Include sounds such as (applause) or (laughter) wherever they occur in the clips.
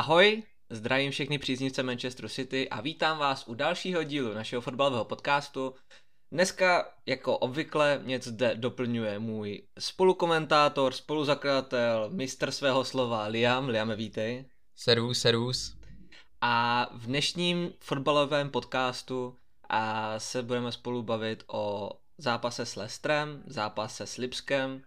Ahoj, zdravím všechny příznivce Manchesteru City a vítám vás u dalšího dílu našeho fotbalového podcastu. Dneska, jako obvykle, mě zde doplňuje můj spolukomentátor, spoluzakladatel, mistr svého slova Liam. Liame, vítej. Servus, servus. A v dnešním fotbalovém podcastu a se budeme spolu bavit o zápase s Lestrem, zápase s Lipskem,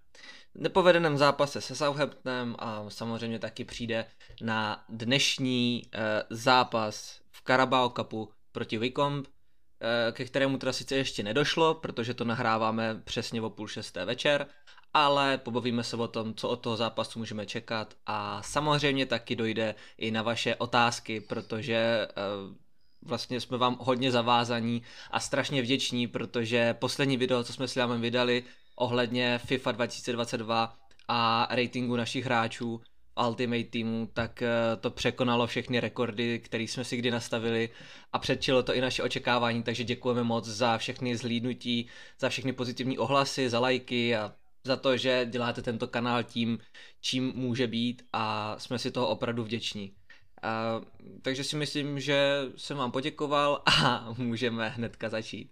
nepovedeném zápase se Southamptonem a samozřejmě taky přijde na dnešní uh, zápas v Carabao Cupu proti Wycombe, uh, ke kterému teda sice ještě nedošlo, protože to nahráváme přesně o půl šesté večer, ale pobavíme se o tom, co od toho zápasu můžeme čekat a samozřejmě taky dojde i na vaše otázky, protože uh, vlastně jsme vám hodně zavázaní a strašně vděční, protože poslední video, co jsme s Liamem vydali ohledně FIFA 2022 a ratingu našich hráčů Ultimate Teamu, tak eh, to překonalo všechny rekordy, které jsme si kdy nastavili a předčilo to i naše očekávání, takže děkujeme moc za všechny zhlídnutí, za všechny pozitivní ohlasy, za lajky a za to, že děláte tento kanál tím, čím může být a jsme si toho opravdu vděční. A, takže si myslím, že jsem vám poděkoval a (laughs) můžeme hnedka začít.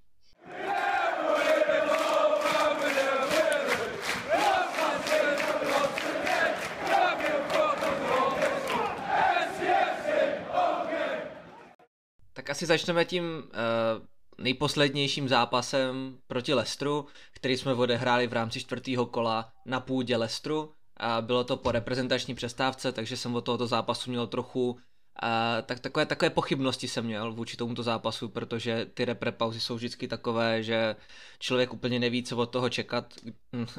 Tak asi začneme tím uh, nejposlednějším zápasem proti Lestru, který jsme odehráli v rámci čtvrtého kola na půdě Lestru a bylo to po reprezentační přestávce, takže jsem od tohoto zápasu měl trochu a tak takové, takové pochybnosti jsem měl vůči tomuto zápasu, protože ty repre pauzy jsou vždycky takové, že člověk úplně neví, co od toho čekat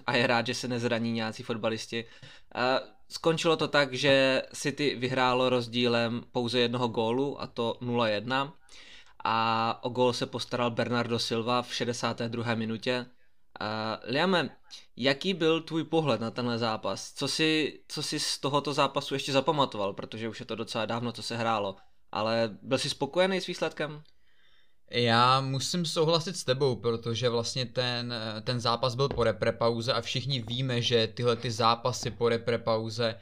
a je rád, že se nezraní nějací fotbalisti. A skončilo to tak, že City vyhrálo rozdílem pouze jednoho gólu a to 0-1 a o gól se postaral Bernardo Silva v 62. minutě Uh, Liame, jaký byl tvůj pohled na tenhle zápas? Co si, co si z tohoto zápasu ještě zapamatoval, protože už je to docela dávno, co se hrálo, ale byl jsi spokojený s výsledkem? Já musím souhlasit s tebou, protože vlastně ten, ten zápas byl po reprepauze a všichni víme, že tyhle ty zápasy po reprepauze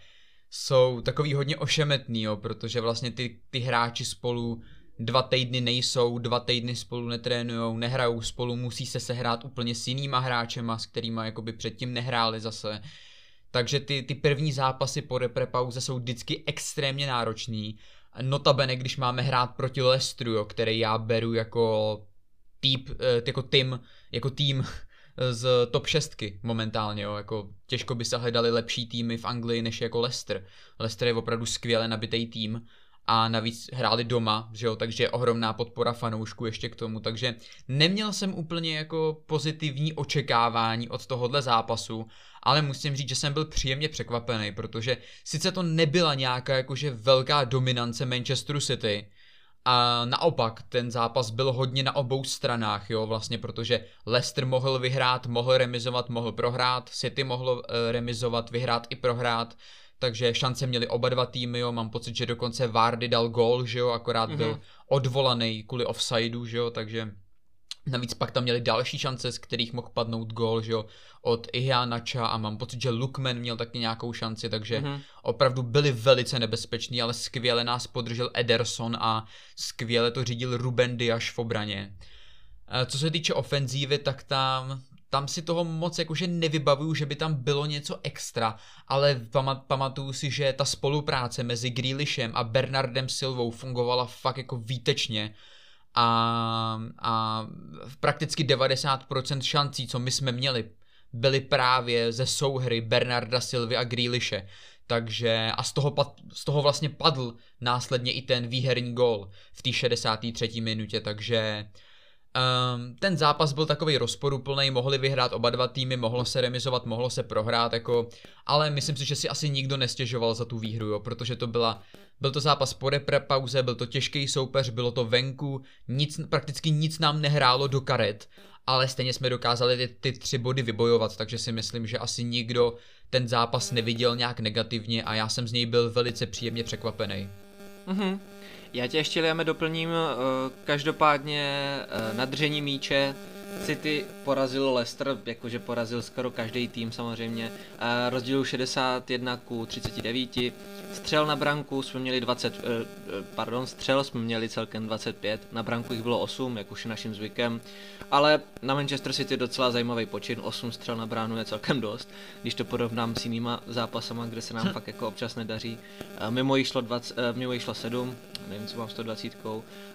jsou takový hodně ošemetný, jo, protože vlastně ty, ty hráči spolu dva týdny nejsou, dva týdny spolu netrénujou, nehrajou spolu, musí se sehrát úplně s jinýma hráčema, s kterými jakoby předtím nehráli zase. Takže ty, ty první zápasy po repre pauze jsou vždycky extrémně náročný. Notabene, když máme hrát proti Lestru, jo, který já beru jako týp, eh, jako tým, jako tým (laughs) z top 6 momentálně, jo, jako těžko by se hledali lepší týmy v Anglii než jako Leicester. Leicester je opravdu skvěle nabitý tým a navíc hráli doma, že jo, takže ohromná podpora fanoušků ještě k tomu, takže neměl jsem úplně jako pozitivní očekávání od tohohle zápasu, ale musím říct, že jsem byl příjemně překvapený, protože sice to nebyla nějaká jakože velká dominance Manchesteru City, a naopak, ten zápas byl hodně na obou stranách, jo, vlastně, protože Leicester mohl vyhrát, mohl remizovat, mohl prohrát, City mohlo uh, remizovat, vyhrát i prohrát, takže šance měli oba dva týmy, jo, mám pocit, že dokonce Vardy dal gol, že jo, akorát mm-hmm. byl odvolaný kvůli offsideu, že jo, takže Navíc pak tam měli další šance, z kterých mohl padnout gol, že jo, od Ihianacha a mám pocit, že Lukman měl taky nějakou šanci, takže mm-hmm. opravdu byli velice nebezpeční, ale skvěle nás podržel Ederson a skvěle to řídil Ruben Dias v obraně. Co se týče ofenzívy, tak tam tam si toho moc jakože nevybavuju, že by tam bylo něco extra, ale pamat, pamatuju si, že ta spolupráce mezi Grealishem a Bernardem Silvou fungovala fakt jako výtečně a, a prakticky 90% šancí, co my jsme měli, byly právě ze souhry Bernarda Silvy a Grealishe. Takže a z toho, pad, z toho vlastně padl následně i ten výherní gol v té 63. minutě, takže Um, ten zápas byl takový rozporuplný, mohli vyhrát oba dva týmy, mohlo se remizovat, mohlo se prohrát, jako, ale myslím si, že si asi nikdo nestěžoval za tu výhru, jo, protože to byla, byl to zápas po pauze, byl to těžký soupeř, bylo to venku, nic, prakticky nic nám nehrálo do karet, ale stejně jsme dokázali ty, ty tři body vybojovat, takže si myslím, že asi nikdo ten zápas neviděl nějak negativně a já jsem z něj byl velice příjemně překvapený. Mhm. Já tě ještě Liame doplním, eh, každopádně eh, na držení míče City porazil Leicester, jakože porazil skoro každý tým samozřejmě, uh, rozdílu 61 ku 39, střel na branku jsme měli 20, uh, pardon, střel jsme měli celkem 25, na branku jich bylo 8, jak už je naším zvykem, ale na Manchester City docela zajímavý počin, 8 střel na bránu je celkem dost, když to porovnám s jinýma zápasama, kde se nám hm. fakt jako občas nedaří. Uh, mimo jich šlo, 20, uh, mimo jich šlo 7, nevím, co mám s 120.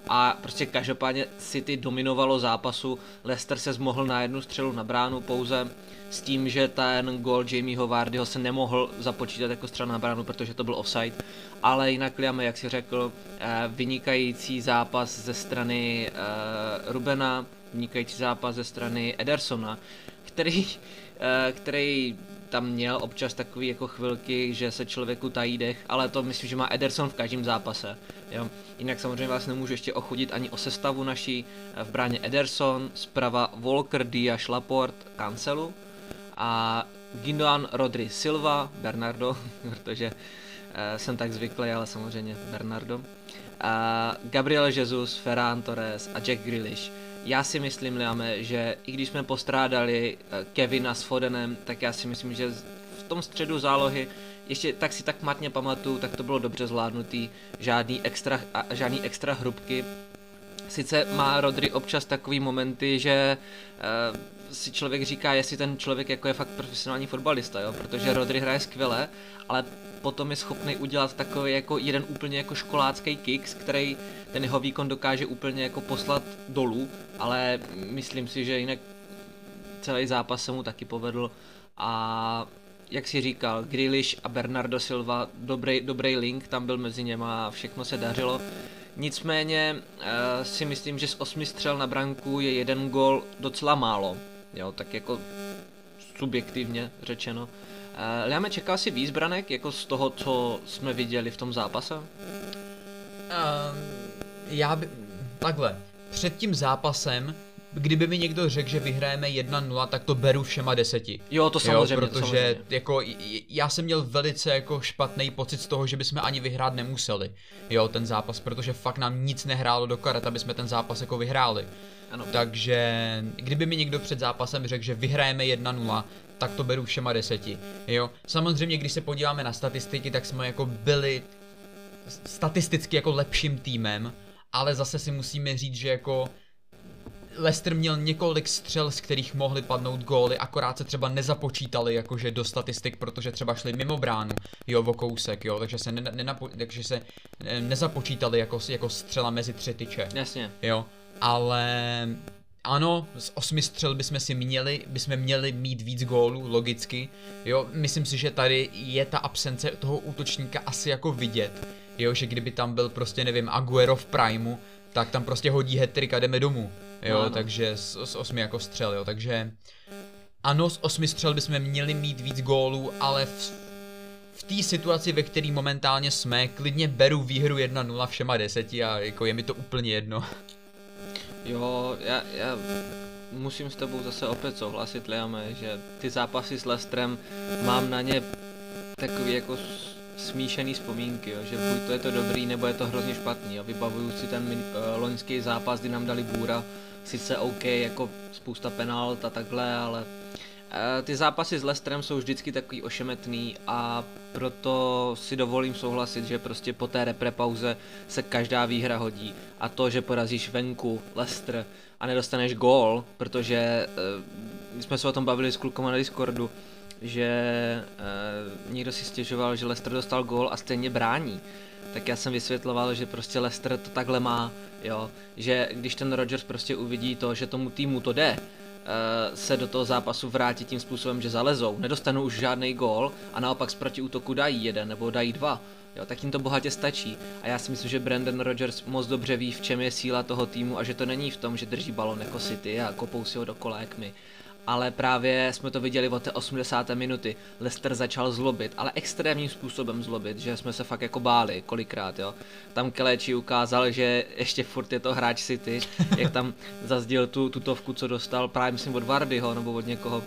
A prostě každopádně City dominovalo zápasu, Leicester se zmohl na jednu střelu na bránu pouze s tím, že ten gol Jamieho Vardyho se nemohl započítat jako střela na bránu, protože to byl offside. Ale jinak Liam, jak si řekl, eh, vynikající zápas ze strany eh, Rubena, vynikající zápas ze strany Edersona, který, eh, který tam měl občas takový jako chvilky, že se člověku tají dech, ale to myslím, že má Ederson v každém zápase. Jo. Jinak samozřejmě vás nemůžu ještě ochudit ani o sestavu naší. V bráně Ederson, zprava Walker, Diaz, Laporte, Cancelu a Gindoan, Rodri, Silva, Bernardo, (laughs) protože uh, jsem tak zvyklý, ale samozřejmě Bernardo. A Gabriel Jesus, Ferran Torres a Jack Grealish já si myslím, Liame, že i když jsme postrádali eh, Kevina s Fodenem, tak já si myslím, že v tom středu zálohy ještě tak si tak matně pamatuju, tak to bylo dobře zvládnutý, žádný extra, žádný extra hrubky. Sice má Rodri občas takový momenty, že uh, si člověk říká, jestli ten člověk jako je fakt profesionální fotbalista, jo? protože Rodri hraje skvěle, ale potom je schopný udělat takový jako jeden úplně jako školácký kicks, který ten jeho výkon dokáže úplně jako poslat dolů, ale myslím si, že jinak celý zápas se mu taky povedl a jak si říkal, Grealish a Bernardo Silva, dobrý, dobrý link tam byl mezi něma a všechno se dařilo. Nicméně uh, si myslím, že z osmi střel na branku je jeden gol docela málo, jo, tak jako subjektivně řečeno. Uh, Liame, čekal si víc branek, jako z toho, co jsme viděli v tom zápase? Um, já by... Takhle. Před tím zápasem kdyby mi někdo řekl, že vyhrajeme 1-0, tak to beru všema deseti. Jo, to samozřejmě. Jo, protože to samozřejmě. jako já jsem měl velice jako špatný pocit z toho, že bychom ani vyhrát nemuseli. Jo, ten zápas, protože fakt nám nic nehrálo do karet, aby jsme ten zápas jako vyhráli. Ano. Takže kdyby mi někdo před zápasem řekl, že vyhrajeme 1-0, tak to beru všema deseti. Jo, samozřejmě, když se podíváme na statistiky, tak jsme jako byli statisticky jako lepším týmem, ale zase si musíme říct, že jako Leicester měl několik střel, z kterých mohly padnout góly, akorát se třeba nezapočítali jakože do statistik, protože třeba šli mimo bránu, jo, o kousek, jo, takže se, ne, nenapo, takže se nezapočítali jako, jako střela mezi tři tyče. Jasně. Jo, ale ano, z osmi střel bychom si měli, bychom měli mít víc gólů, logicky. Jo, myslím si, že tady je ta absence toho útočníka asi jako vidět. Jo, že kdyby tam byl prostě, nevím, Aguero v primu, tak tam prostě hodí hetrik a jdeme domů. Jo, no, takže z, z osmi jako střel, jo, takže ano, z osmi střel bychom měli mít víc gólů, ale v, v té situaci, ve které momentálně jsme, klidně beru výhru 1-0 všema deseti a jako je mi to úplně jedno. Jo, já, já musím s tebou zase opět souhlasit, Liame, že ty zápasy s Lestrem mám na ně takový jako smíšený vzpomínky, jo, že buď to je to dobrý, nebo je to hrozně špatný. Jo. Vybavuju si ten uh, loňský zápas, kdy nám dali bůra, sice OK, jako spousta penalt a takhle, ale uh, ty zápasy s Lestrem jsou vždycky takový ošemetný a proto si dovolím souhlasit, že prostě po té reprepauze se každá výhra hodí a to, že porazíš venku Lester a nedostaneš gól, protože uh, jsme se o tom bavili s klukama na Discordu, že uh, někdo si stěžoval, že Leicester dostal gól a stejně brání. Tak já jsem vysvětloval, že prostě Leicester to takhle má, jo, že když ten Rodgers prostě uvidí to, že tomu týmu to jde, uh, se do toho zápasu vrátí tím způsobem, že zalezou, nedostanou už žádný gól a naopak z protiútoku dají jeden nebo dají dva, jo, tak jim to bohatě stačí. A já si myslím, že Brandon Rodgers moc dobře ví, v čem je síla toho týmu a že to není v tom, že drží balon jako City a kopou si ho do jak my ale právě jsme to viděli od té 80. minuty. Leicester začal zlobit, ale extrémním způsobem zlobit, že jsme se fakt jako báli kolikrát, jo. Tam Keleči ukázal, že ještě furt je to hráč City, (laughs) jak tam zazděl tu tutovku, co dostal právě myslím od Vardyho nebo od někoho.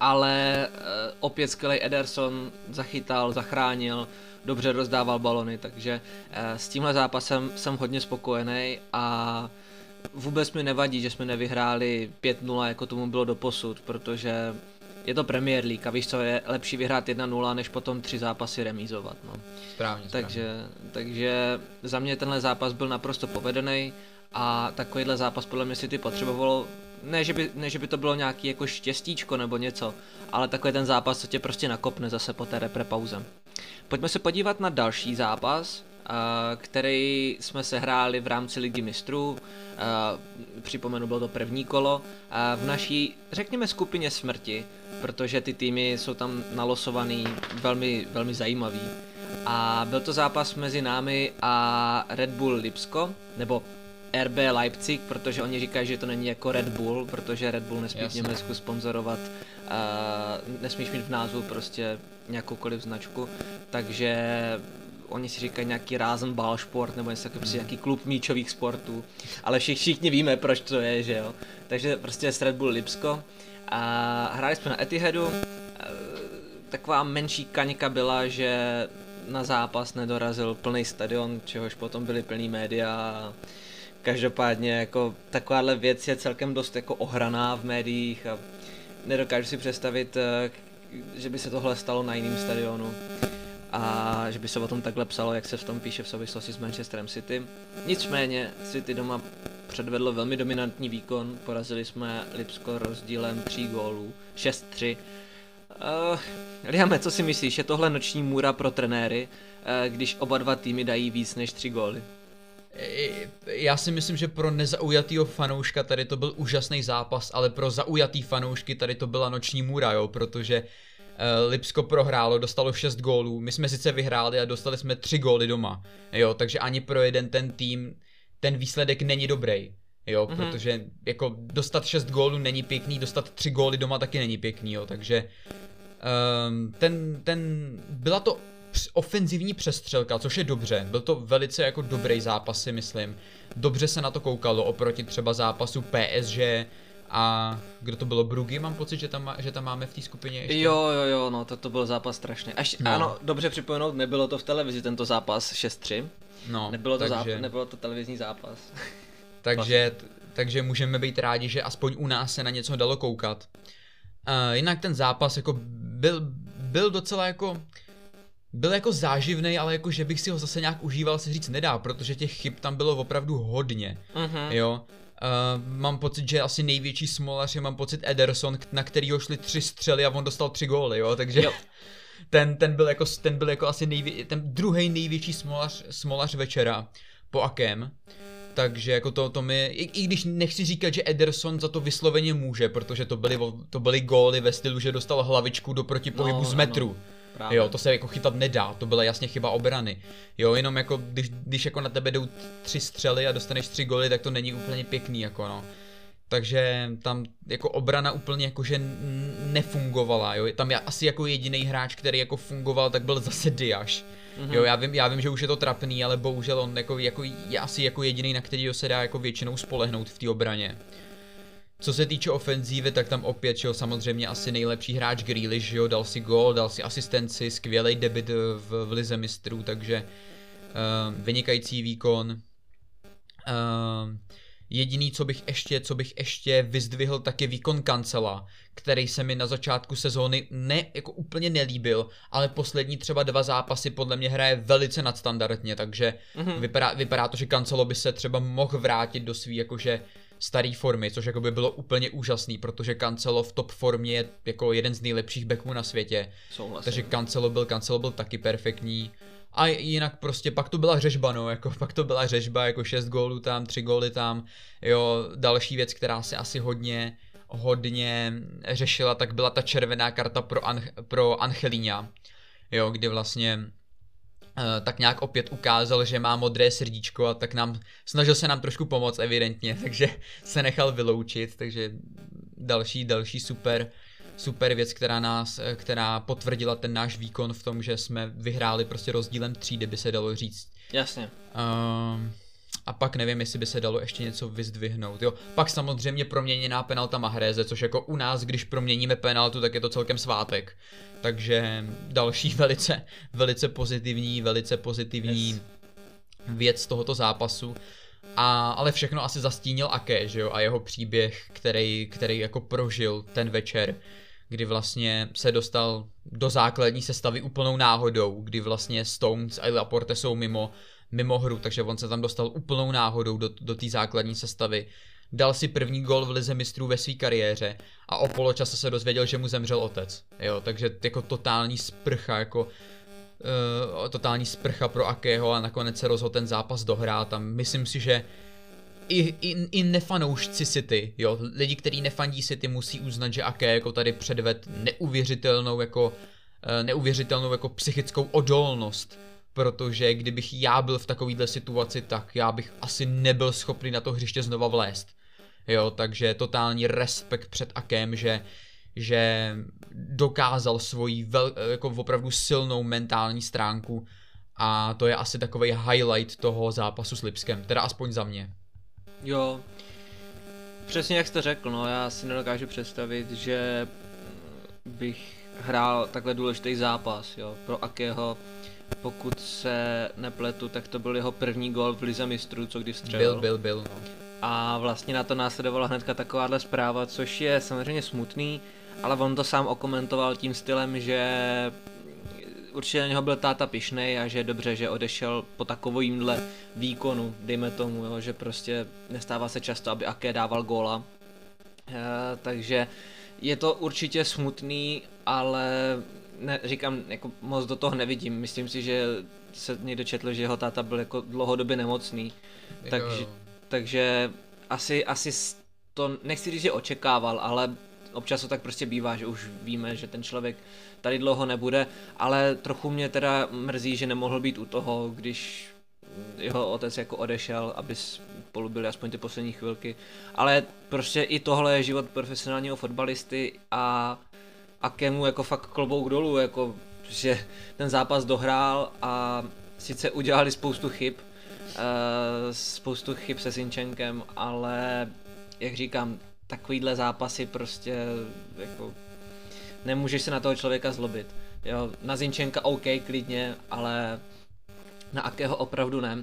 Ale uh, opět skvělý Ederson zachytal, zachránil, dobře rozdával balony, takže uh, s tímhle zápasem jsem hodně spokojený a vůbec mi nevadí, že jsme nevyhráli 5-0, jako tomu bylo doposud, protože je to Premier League a víš co, je lepší vyhrát 1-0, než potom tři zápasy remízovat. No. Správně, takže, správně. takže za mě tenhle zápas byl naprosto povedený a takovýhle zápas podle mě si ty potřebovalo ne že, by, ne, že by to bylo nějaký jako štěstíčko nebo něco, ale takový ten zápas, co tě prostě nakopne zase po té repre pauze. Pojďme se podívat na další zápas, který jsme se hráli v rámci Ligy mistrů. Připomenu, bylo to první kolo. V naší, řekněme, skupině smrti, protože ty týmy jsou tam nalosovaný velmi, velmi zajímavý. A byl to zápas mezi námi a Red Bull Lipsko, nebo RB Leipzig, protože oni říkají, že to není jako Red Bull, protože Red Bull nesmí v Německu sponzorovat, uh, nesmíš mít v názvu prostě nějakoukoliv značku, takže oni si říkají nějaký sport nebo něco takový, prostě nějaký klub míčových sportů, ale všichni, všichni víme, proč to je, že jo. Takže prostě Red Bull Lipsko. A hráli jsme na Etihadu, taková menší kaňka byla, že na zápas nedorazil plný stadion, čehož potom byly plný média. Každopádně jako takováhle věc je celkem dost jako ohraná v médiích a nedokážu si představit, eh, že by se tohle stalo na jiném stadionu a že by se o tom takhle psalo, jak se v tom píše v souvislosti s Manchesterem City. Nicméně City doma předvedlo velmi dominantní výkon, porazili jsme Lipsko rozdílem 3 gólů, 6-3. Uh, Liame, co si myslíš, je tohle noční můra pro trenéry, uh, když oba dva týmy dají víc než 3 góly? já si myslím, že pro nezaujatýho fanouška tady to byl úžasný zápas, ale pro zaujatý fanoušky tady to byla noční můra, jo, protože uh, Lipsko prohrálo, dostalo 6 gólů, my jsme sice vyhráli a dostali jsme 3 góly doma, jo, takže ani pro jeden ten tým ten výsledek není dobrý. Jo, mm-hmm. protože jako dostat 6 gólů není pěkný, dostat 3 góly doma taky není pěkný, jo, takže um, ten, ten, byla to ofenzivní přestřelka, což je dobře. Byl to velice jako dobrý zápas, si myslím. Dobře se na to koukalo oproti třeba zápasu PSG a kdo to bylo, Brugy, mám pocit, že tam, že tam máme v té skupině ještě. Jo, jo, jo, no to, to byl zápas strašný. Až, no. Ano, dobře připomenout, nebylo to v televizi tento zápas 6-3. No, nebylo to, takže... záp- nebylo to televizní zápas. (laughs) takže, takže můžeme být rádi, že aspoň u nás se na něco dalo koukat. Uh, jinak ten zápas jako byl, byl docela jako byl jako záživný, ale jako že bych si ho zase nějak užíval se říct nedá, protože těch chyb tam bylo opravdu hodně, uh-huh. jo. Uh, mám pocit, že asi největší smolař je, mám pocit Ederson, na kterýho šli tři střely a on dostal tři góly, jo, takže jo. (laughs) ten, ten, byl jako, ten byl jako asi nejvě, ten druhý největší smolař, smolař večera po Akem. Takže jako to, to mi, i, i když nechci říkat, že Ederson za to vysloveně může, protože to byly, to byly góly ve stylu, že dostal hlavičku do protipohybu no, z metru. No, no Právě. Jo, to se jako chytat nedá, to byla jasně chyba obrany. Jo, jenom jako když, když jako na tebe jdou tři střely a dostaneš tři goly, tak to není úplně pěkný, jako no. Takže tam jako obrana úplně jakože nefungovala, jo. Tam já asi jako jediný hráč, který jako fungoval, tak byl zase Diaš. Mm-hmm. Jo, já vím, já vím, že už je to trapný, ale bohužel on jako, jako je asi jako jediný, na kterýho se dá jako většinou spolehnout v té obraně. Co se týče ofenzívy, tak tam opět, jo, samozřejmě asi nejlepší hráč Grealish, jo, dal si gol, dal si asistenci, skvělý debit v, v lize mistrů, takže uh, vynikající výkon. Uh, jediný, co bych ještě, co bych ještě vyzdvihl, tak je výkon kancela, který se mi na začátku sezóny ne, jako úplně nelíbil, ale poslední třeba dva zápasy podle mě hraje velice nadstandardně, takže mm-hmm. vypadá, vypadá to, že kancelo by se třeba mohl vrátit do svý jakože staré formy, což jako by bylo úplně úžasný, protože Cancelo v top formě je jako jeden z nejlepších backů na světě. Souhlasím. Takže Cancelo byl, Cancelo byl taky perfektní. A jinak prostě pak to byla řežba, no, jako (laughs) pak to byla řežba, jako 6 gólů tam, 3 góly tam, jo, další věc, která se asi hodně, hodně řešila, tak byla ta červená karta pro, An- pro Angelina, jo, kdy vlastně tak nějak opět ukázal, že má modré srdíčko a tak nám, snažil se nám trošku pomoct evidentně, (laughs) takže se nechal vyloučit, takže další, další super, super věc, která nás, eh, která potvrdila ten náš výkon v tom, že jsme vyhráli prostě rozdílem třídy, by se dalo říct. Jasně. Uh, a pak nevím, jestli by se dalo ještě něco vyzdvihnout. Jo, pak samozřejmě proměněná penalta Mahreze, což jako u nás, když proměníme penaltu, tak je to celkem svátek. Takže další (laughs) velice, velice pozitivní, velice pozitivní yes. věc tohoto zápasu. A, ale všechno asi zastínil Ake, že jo, a jeho příběh, který, který jako prožil ten večer, kdy vlastně se dostal do základní sestavy úplnou náhodou, kdy vlastně Stones a Laporte jsou mimo, mimo hru, takže on se tam dostal úplnou náhodou do, do té základní sestavy. Dal si první gol v lize mistrů ve své kariéře a o poločase se dozvěděl, že mu zemřel otec. Jo, takže jako totální sprcha, jako uh, totální sprcha pro Akého a nakonec se rozhodl ten zápas dohrát a myslím si, že i, i, i nefanoušci City, jo, lidi, kteří nefandí City, musí uznat, že Ake jako tady předved neuvěřitelnou jako, uh, neuvěřitelnou jako psychickou odolnost protože kdybych já byl v takovéhle situaci, tak já bych asi nebyl schopný na to hřiště znova vlézt. Jo, takže totální respekt před Akem, že, že dokázal svoji vel, jako opravdu silnou mentální stránku a to je asi takový highlight toho zápasu s Lipskem, teda aspoň za mě. Jo, přesně jak jste řekl, no já si nedokážu představit, že bych hrál takhle důležitý zápas, jo, pro Akého pokud se nepletu, tak to byl jeho první gol v Lize mistrů, co kdy vstřelil. Byl, byl, byl. No. A vlastně na to následovala hnedka takováhle zpráva, což je samozřejmě smutný, ale on to sám okomentoval tím stylem, že určitě na něho byl táta pišnej a že je dobře, že odešel po takovýmhle výkonu, dejme tomu, jo, že prostě nestává se často, aby Ake dával góla. E, takže je to určitě smutný, ale ne, říkám, jako moc do toho nevidím. Myslím si, že se někdo četl, že jeho táta byl jako dlouhodobě nemocný. Takže, takže asi, asi to, nechci říct, že očekával, ale občas to tak prostě bývá, že už víme, že ten člověk tady dlouho nebude, ale trochu mě teda mrzí, že nemohl být u toho, když jeho otec jako odešel, aby spolu byli aspoň ty poslední chvilky. Ale prostě i tohle je život profesionálního fotbalisty a a Kemu jako fakt klobouk dolů, jako, že ten zápas dohrál a sice udělali spoustu chyb, uh, spoustu chyb se Sinčenkem, ale jak říkám, takovýhle zápasy prostě jako nemůžeš se na toho člověka zlobit. Jo, na Zinčenka OK, klidně, ale na Akého opravdu ne. Uh,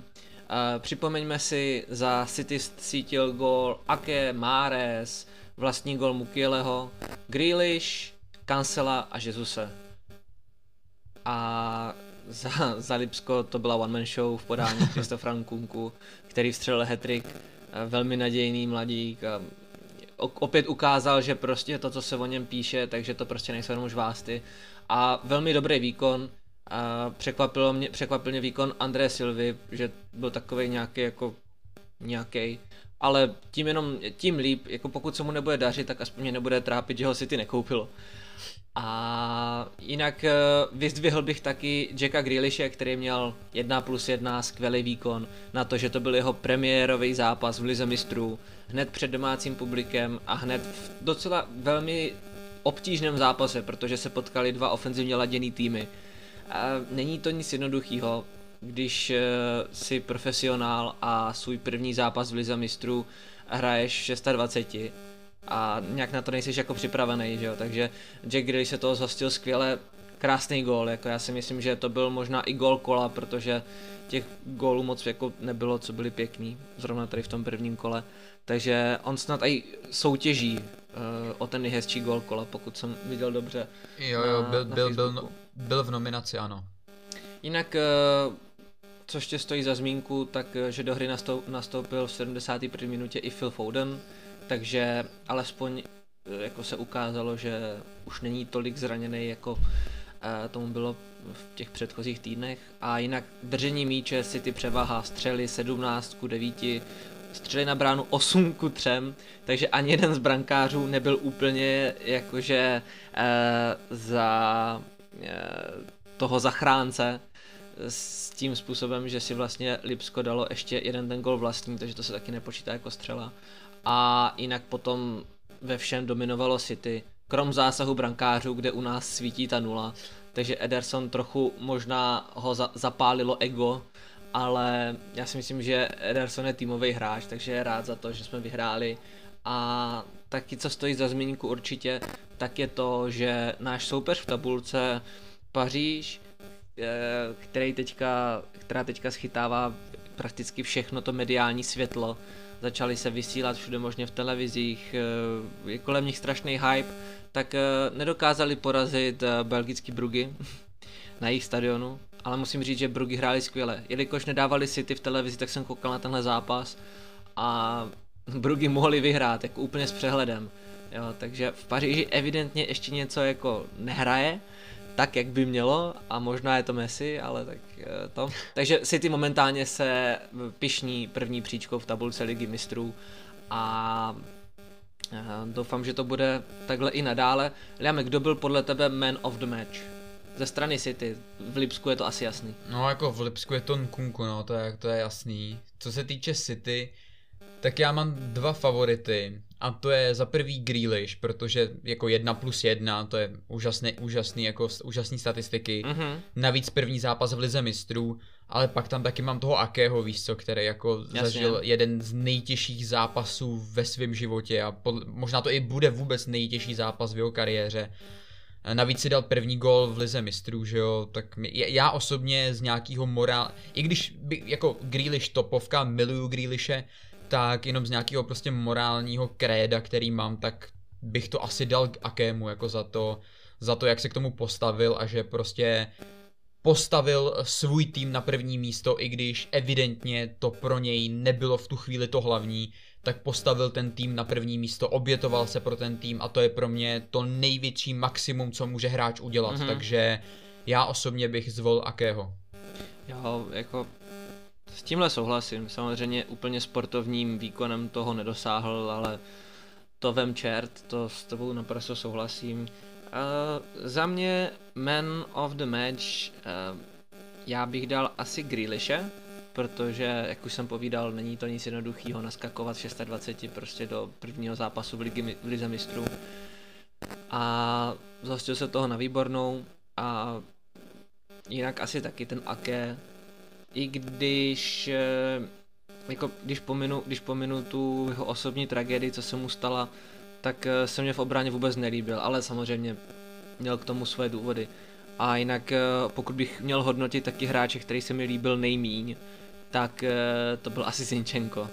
připomeňme si, za City sítil gol Ake, Mares, vlastní gol Mukieleho, Grealish, Kancela a Jezuse. A za, za Lipsko to byla one man show v podání (laughs) Kristofra Nkunku, který vstřelil hetrik, velmi nadějný mladík a opět ukázal, že prostě to, co se o něm píše, takže to prostě nejsou jenom žvásty. A velmi dobrý výkon, a překvapilo mě, překvapil mě výkon André Silvy, že byl takový nějaký jako nějaký, ale tím jenom, tím líp, jako pokud se mu nebude dařit, tak aspoň mě nebude trápit, že ho City nekoupilo. A jinak uh, vyzdvihl bych taky Jacka Grealishe, který měl 1 plus 1 skvělý výkon na to, že to byl jeho premiérový zápas v Lize mistrů, hned před domácím publikem a hned v docela velmi obtížném zápase, protože se potkali dva ofenzivně laděný týmy. A není to nic jednoduchého, když uh, si profesionál a svůj první zápas v Lize mistrů hraješ v 26 a nějak na to nejsi jako připravený, že jo, takže Jack Grealish se toho zhostil skvěle, krásný gól, jako já si myslím, že to byl možná i gól kola, protože těch gólů moc jako nebylo, co byly pěkný, zrovna tady v tom prvním kole, takže on snad i soutěží uh, o ten nejhezčí gól kola, pokud jsem viděl dobře. Jo, jo, na, byl, na byl, byl, no, byl v nominaci, ano. Jinak, uh, co ještě stojí za zmínku, tak že do hry nastoupil v 71. minutě i Phil Foden, takže alespoň eh, jako se ukázalo, že už není tolik zraněný, jako eh, tomu bylo v těch předchozích týdnech. A jinak držení míče si ty převaha střely 17 ku 9, střely na bránu 8 ku 3, takže ani jeden z brankářů nebyl úplně jakože eh, za eh, toho zachránce s tím způsobem, že si vlastně Lipsko dalo ještě jeden ten gol vlastní, takže to se taky nepočítá jako střela a jinak potom ve všem dominovalo City, krom zásahu brankářů, kde u nás svítí ta nula, takže Ederson trochu možná ho za- zapálilo ego, ale já si myslím, že Ederson je týmový hráč, takže je rád za to, že jsme vyhráli a taky co stojí za zmínku určitě, tak je to, že náš soupeř v tabulce Paříž, eh, který teďka, která teďka schytává prakticky všechno to mediální světlo. Začali se vysílat všude možně v televizích, eh, je kolem nich strašný hype, tak eh, nedokázali porazit eh, belgický Brugy (laughs) na jejich stadionu, ale musím říct, že Brugy hráli skvěle. Jelikož nedávali City v televizi, tak jsem koukal na tenhle zápas a (laughs) Brugy mohli vyhrát, jako úplně s přehledem. Jo, takže v Paříži evidentně ještě něco jako nehraje, tak, jak by mělo a možná je to Messi, ale tak eh, to. Takže City momentálně se pišní první příčkou v tabulce ligy mistrů a eh, doufám, že to bude takhle i nadále. Liame, kdo byl podle tebe man of the match? Ze strany City, v Lipsku je to asi jasný. No jako v Lipsku je to Nkunku, no to je, to je jasný. Co se týče City, tak já mám dva favority a to je za prvý Grealish, protože jako jedna plus jedna, to je úžasný, úžasný, jako úžasný statistiky. Mm-hmm. Navíc první zápas v Lize mistrů, ale pak tam taky mám toho Akého, víš co, který jako Jasně. zažil jeden z nejtěžších zápasů ve svém životě a pod, možná to i bude vůbec nejtěžší zápas v jeho kariéře. Navíc si dal první gol v Lize mistrů, že jo, tak mi, já osobně z nějakého morál, i když by, jako Grealish topovka, miluju Grealishe, tak jenom z nějakého prostě morálního kréda, který mám, tak bych to asi dal k Akému, jako za to, za to, jak se k tomu postavil a že prostě postavil svůj tým na první místo, i když evidentně to pro něj nebylo v tu chvíli to hlavní, tak postavil ten tým na první místo, obětoval se pro ten tým a to je pro mě to největší maximum, co může hráč udělat, mm-hmm. takže já osobně bych zvolil Akého. Jo, jako s tímhle souhlasím. Samozřejmě úplně sportovním výkonem toho nedosáhl, ale to vem čert, to s tebou naprosto souhlasím. Uh, za mě man of the match uh, já bych dal asi Grealishe, protože, jak už jsem povídal, není to nic jednoduchého naskakovat 26 prostě do prvního zápasu v, ligy, v Lize mistrů. A zhostil se toho na výbornou a jinak asi taky ten Ake i když eh, jako když pominu, když pominu tu jeho osobní tragédii, co se mu stala, tak eh, se mě v obraně vůbec nelíbil, ale samozřejmě měl k tomu své důvody. A jinak eh, pokud bych měl hodnotit taky hráče, který se mi líbil nejmíň, tak to byl asi Zinchenko.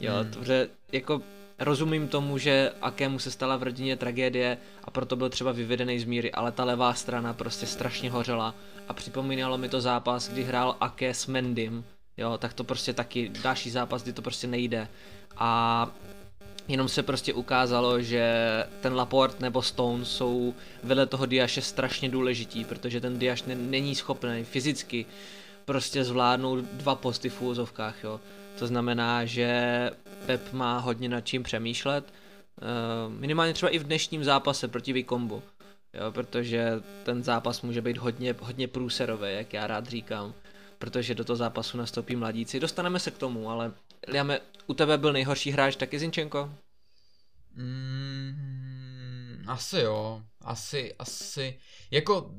Jo, hmm. protože jako rozumím tomu, že Akému se stala v rodině tragédie a proto byl třeba vyvedený z míry, ale ta levá strana prostě strašně hořela a připomínalo mi to zápas, kdy hrál Ake s Mendym, jo, tak to prostě taky další zápas, kdy to prostě nejde a jenom se prostě ukázalo, že ten Laport nebo Stone jsou vedle toho Diaše strašně důležití, protože ten Diaš není schopný fyzicky prostě zvládnout dva posty v úzovkách, jo. To znamená, že Pep má hodně nad čím přemýšlet, uh, minimálně třeba i v dnešním zápase proti Vikombu, jo, protože ten zápas může být hodně, hodně průserový, jak já rád říkám, protože do toho zápasu nastoupí mladíci. Dostaneme se k tomu, ale Liame, u tebe byl nejhorší hráč taky Zinčenko? Mm, asi jo, asi, asi, jako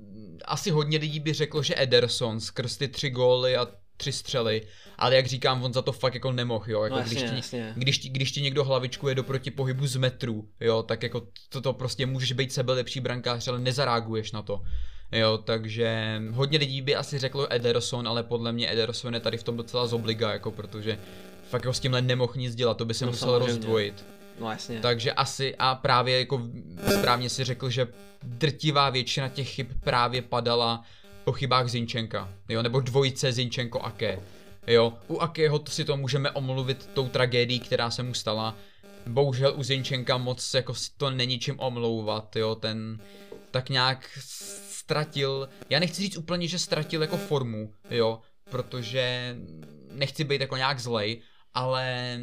asi hodně lidí by řeklo, že Ederson skrz ty tři góly a tři střely, ale jak říkám, on za to fakt jako nemohl, jo, jako no, jasně, když, ti, jasně. Když, ti, když ti někdo hlavičkuje do protipohybu z metru, jo, tak jako to, to prostě můžeš být sebe lepší brankář, ale nezareaguješ na to. Jo, takže hodně lidí by asi řeklo Ederson, ale podle mě Ederson je tady v tom docela zobliga, jako protože fakt jako s tímhle nemohl nic dělat, to by se no, musel rozdvojit. No jasně. Takže asi a právě jako správně si řekl, že drtivá většina těch chyb právě padala po chybách Zinčenka, jo, nebo dvojice Zinčenko Ake. Jo, u Akého to si to můžeme omluvit tou tragédií, která se mu stala. Bohužel u Zinčenka moc jako to není čím omlouvat, jo, ten tak nějak ztratil, já nechci říct úplně, že ztratil jako formu, jo, protože nechci být jako nějak zlej, ale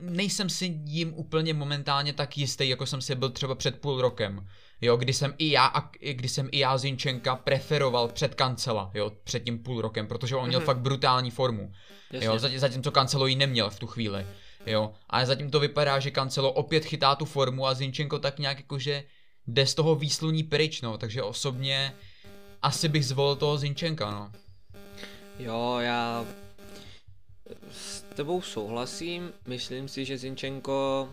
nejsem si jim úplně momentálně tak jistý, jako jsem si byl třeba před půl rokem. Jo, kdy jsem i já, kdy jsem i já Zinčenka preferoval před Kancela, jo, před tím půl rokem, protože on měl mm-hmm. fakt brutální formu. Jasně. Jo, zatím, co Kancelo ji neměl v tu chvíli. Jo, ale zatím to vypadá, že Kancelo opět chytá tu formu a Zinčenko tak nějak jakože jde z toho výsluní pryč, no, takže osobně asi bych zvolil toho Zinčenka, no. Jo, já s tebou souhlasím, myslím si, že Zinčenko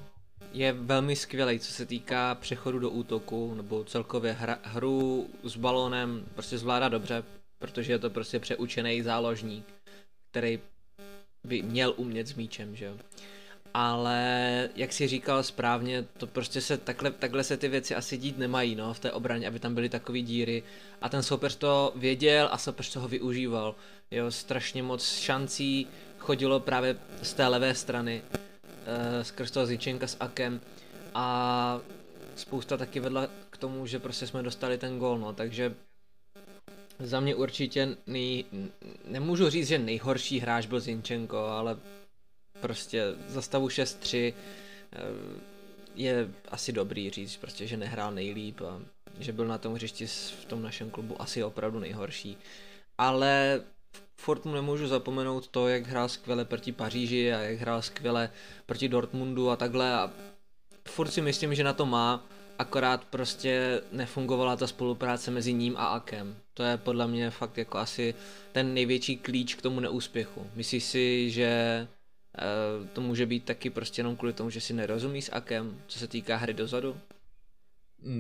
je velmi skvělý, co se týká přechodu do útoku, nebo celkově hra, hru s balónem prostě zvládá dobře, protože je to prostě přeučený záložník, který by měl umět s míčem, že jo. Ale jak si říkal správně, to prostě se takhle, takhle se ty věci asi dít nemají, no, v té obraně, aby tam byly takové díry. A ten soupeř to věděl a soupeř toho využíval. Jo, strašně moc šancí chodilo právě z té levé strany, uh, skrz toho Zičenka s Akem a spousta taky vedla k tomu, že prostě jsme dostali ten gol, no, takže za mě určitě nej, nemůžu říct, že nejhorší hráč byl Zinčenko, ale prostě za stavu 6-3 eh, je asi dobrý říct, prostě, že nehrál nejlíp a že byl na tom hřišti v tom našem klubu asi opravdu nejhorší. Ale furt mu nemůžu zapomenout to, jak hrál skvěle proti Paříži a jak hrál skvěle proti Dortmundu a takhle a furt si myslím, že na to má, akorát prostě nefungovala ta spolupráce mezi ním a Akem. To je podle mě fakt jako asi ten největší klíč k tomu neúspěchu. Myslíš si, že uh, to může být taky prostě jenom kvůli tomu, že si nerozumí s Akem, co se týká hry dozadu?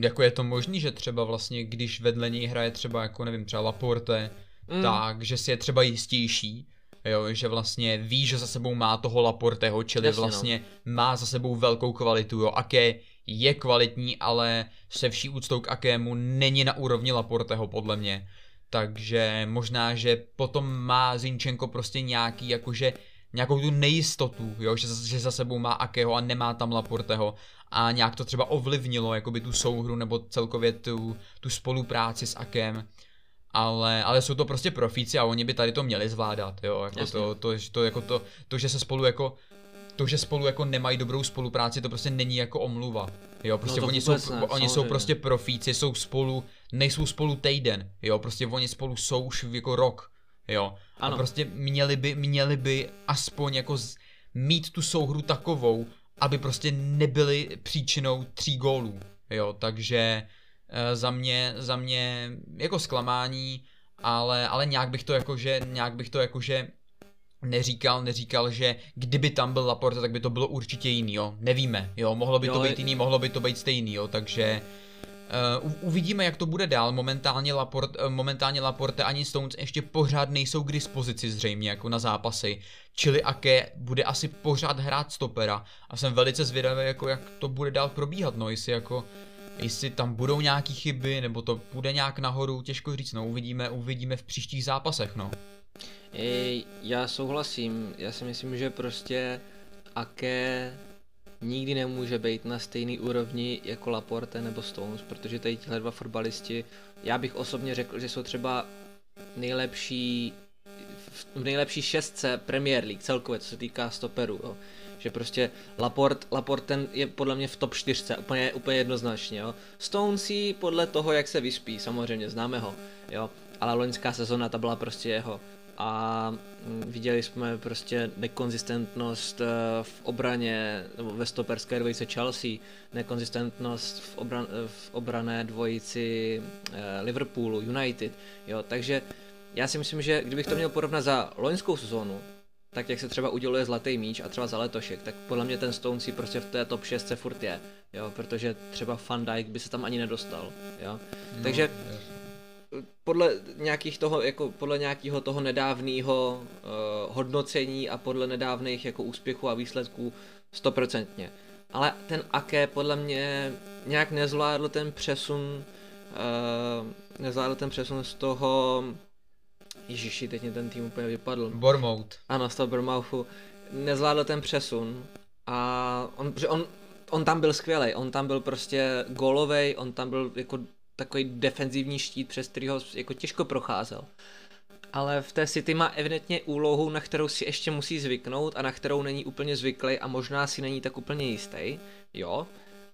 Jako je to možný, že třeba vlastně, když vedle něj hraje třeba jako nevím, třeba Laporte, mm. tak, že si je třeba jistější, jo, že vlastně ví, že za sebou má toho Laporteho, čili Jasně, no. vlastně no. má za sebou velkou kvalitu, jo, Ake je kvalitní, ale se vší úctou k Akému není na úrovni Laporteho podle mě. Takže možná, že potom má Zinčenko prostě nějaký jakože nějakou tu nejistotu, jo, že, že za sebou má Akého a nemá tam Laporteho a nějak to třeba ovlivnilo jakoby tu souhru nebo celkově tu, tu spolupráci s Akem ale, ale jsou to prostě profíci a oni by tady to měli zvládat, jo, jako to, to, to, jako to, to, že se spolu jako to, že spolu jako nemají dobrou spolupráci, to prostě není jako omluva. Jo, prostě no oni, jsou, ne, oni jsou prostě profíci, jsou spolu, nejsou spolu týden, jo, prostě oni spolu jsou už jako rok, jo. Ano. A prostě měli by, měli by aspoň jako z, mít tu souhru takovou, aby prostě nebyli příčinou tří gólů, jo, takže za mě, za mě jako zklamání, ale, ale nějak bych to jakože, nějak bych to jakože neříkal, neříkal, že kdyby tam byl Laporte, tak by to bylo určitě jiný, jo. Nevíme, jo, mohlo by jo, to být jiný, mohlo by to být stejný, jo, takže uh, uvidíme, jak to bude dál. Momentálně Laporte, uh, momentálně Laporte ani Stones ještě pořád nejsou k dispozici zřejmě, jako na zápasy. Čili Ake bude asi pořád hrát stopera a jsem velice zvědavý, jako jak to bude dál probíhat, no, jestli jako Jestli tam budou nějaké chyby, nebo to bude nějak nahoru, těžko říct, no uvidíme, uvidíme v příštích zápasech, no. Ej, já souhlasím, já si myslím, že prostě Ake nikdy nemůže být na stejný úrovni jako Laporte nebo Stones, protože tady tihle dva fotbalisti, já bych osobně řekl, že jsou třeba nejlepší v nejlepší šestce Premier League celkově, co se týká stoperů. Jo že prostě Laport, Laport ten je podle mě v top 4, úplně, úplně jednoznačně, jo. Stonesy podle toho, jak se vyspí, samozřejmě, známe ho, jo, ale loňská sezona ta byla prostě jeho. A mm, viděli jsme prostě nekonzistentnost eh, v obraně, nebo ve stoperské dvojici Chelsea, nekonzistentnost v, obran, v obrané dvojici eh, Liverpoolu, United, jo, takže já si myslím, že kdybych to měl porovnat za loňskou sezónu, tak jak se třeba uděluje zlatý míč a třeba za letošek, tak podle mě ten Stone si prostě v té top 6 furt je, jo, protože třeba Van Dijk by se tam ani nedostal, jo. No, Takže podle nějakých toho, jako podle nějakého toho nedávného uh, hodnocení a podle nedávných jako úspěchů a výsledků stoprocentně. Ale ten Ake podle mě nějak nezvládl ten přesun, uh, nezvládl ten přesun z toho Ježiši, teď mě ten tým úplně vypadl. Bormout. Ano, z toho Bormouthu. Nezvládl ten přesun a on, že on, on tam byl skvělý, on tam byl prostě golovej, on tam byl jako takový defenzivní štít, přes který ho jako těžko procházel. Ale v té City má evidentně úlohu, na kterou si ještě musí zvyknout a na kterou není úplně zvyklý a možná si není tak úplně jistý, jo.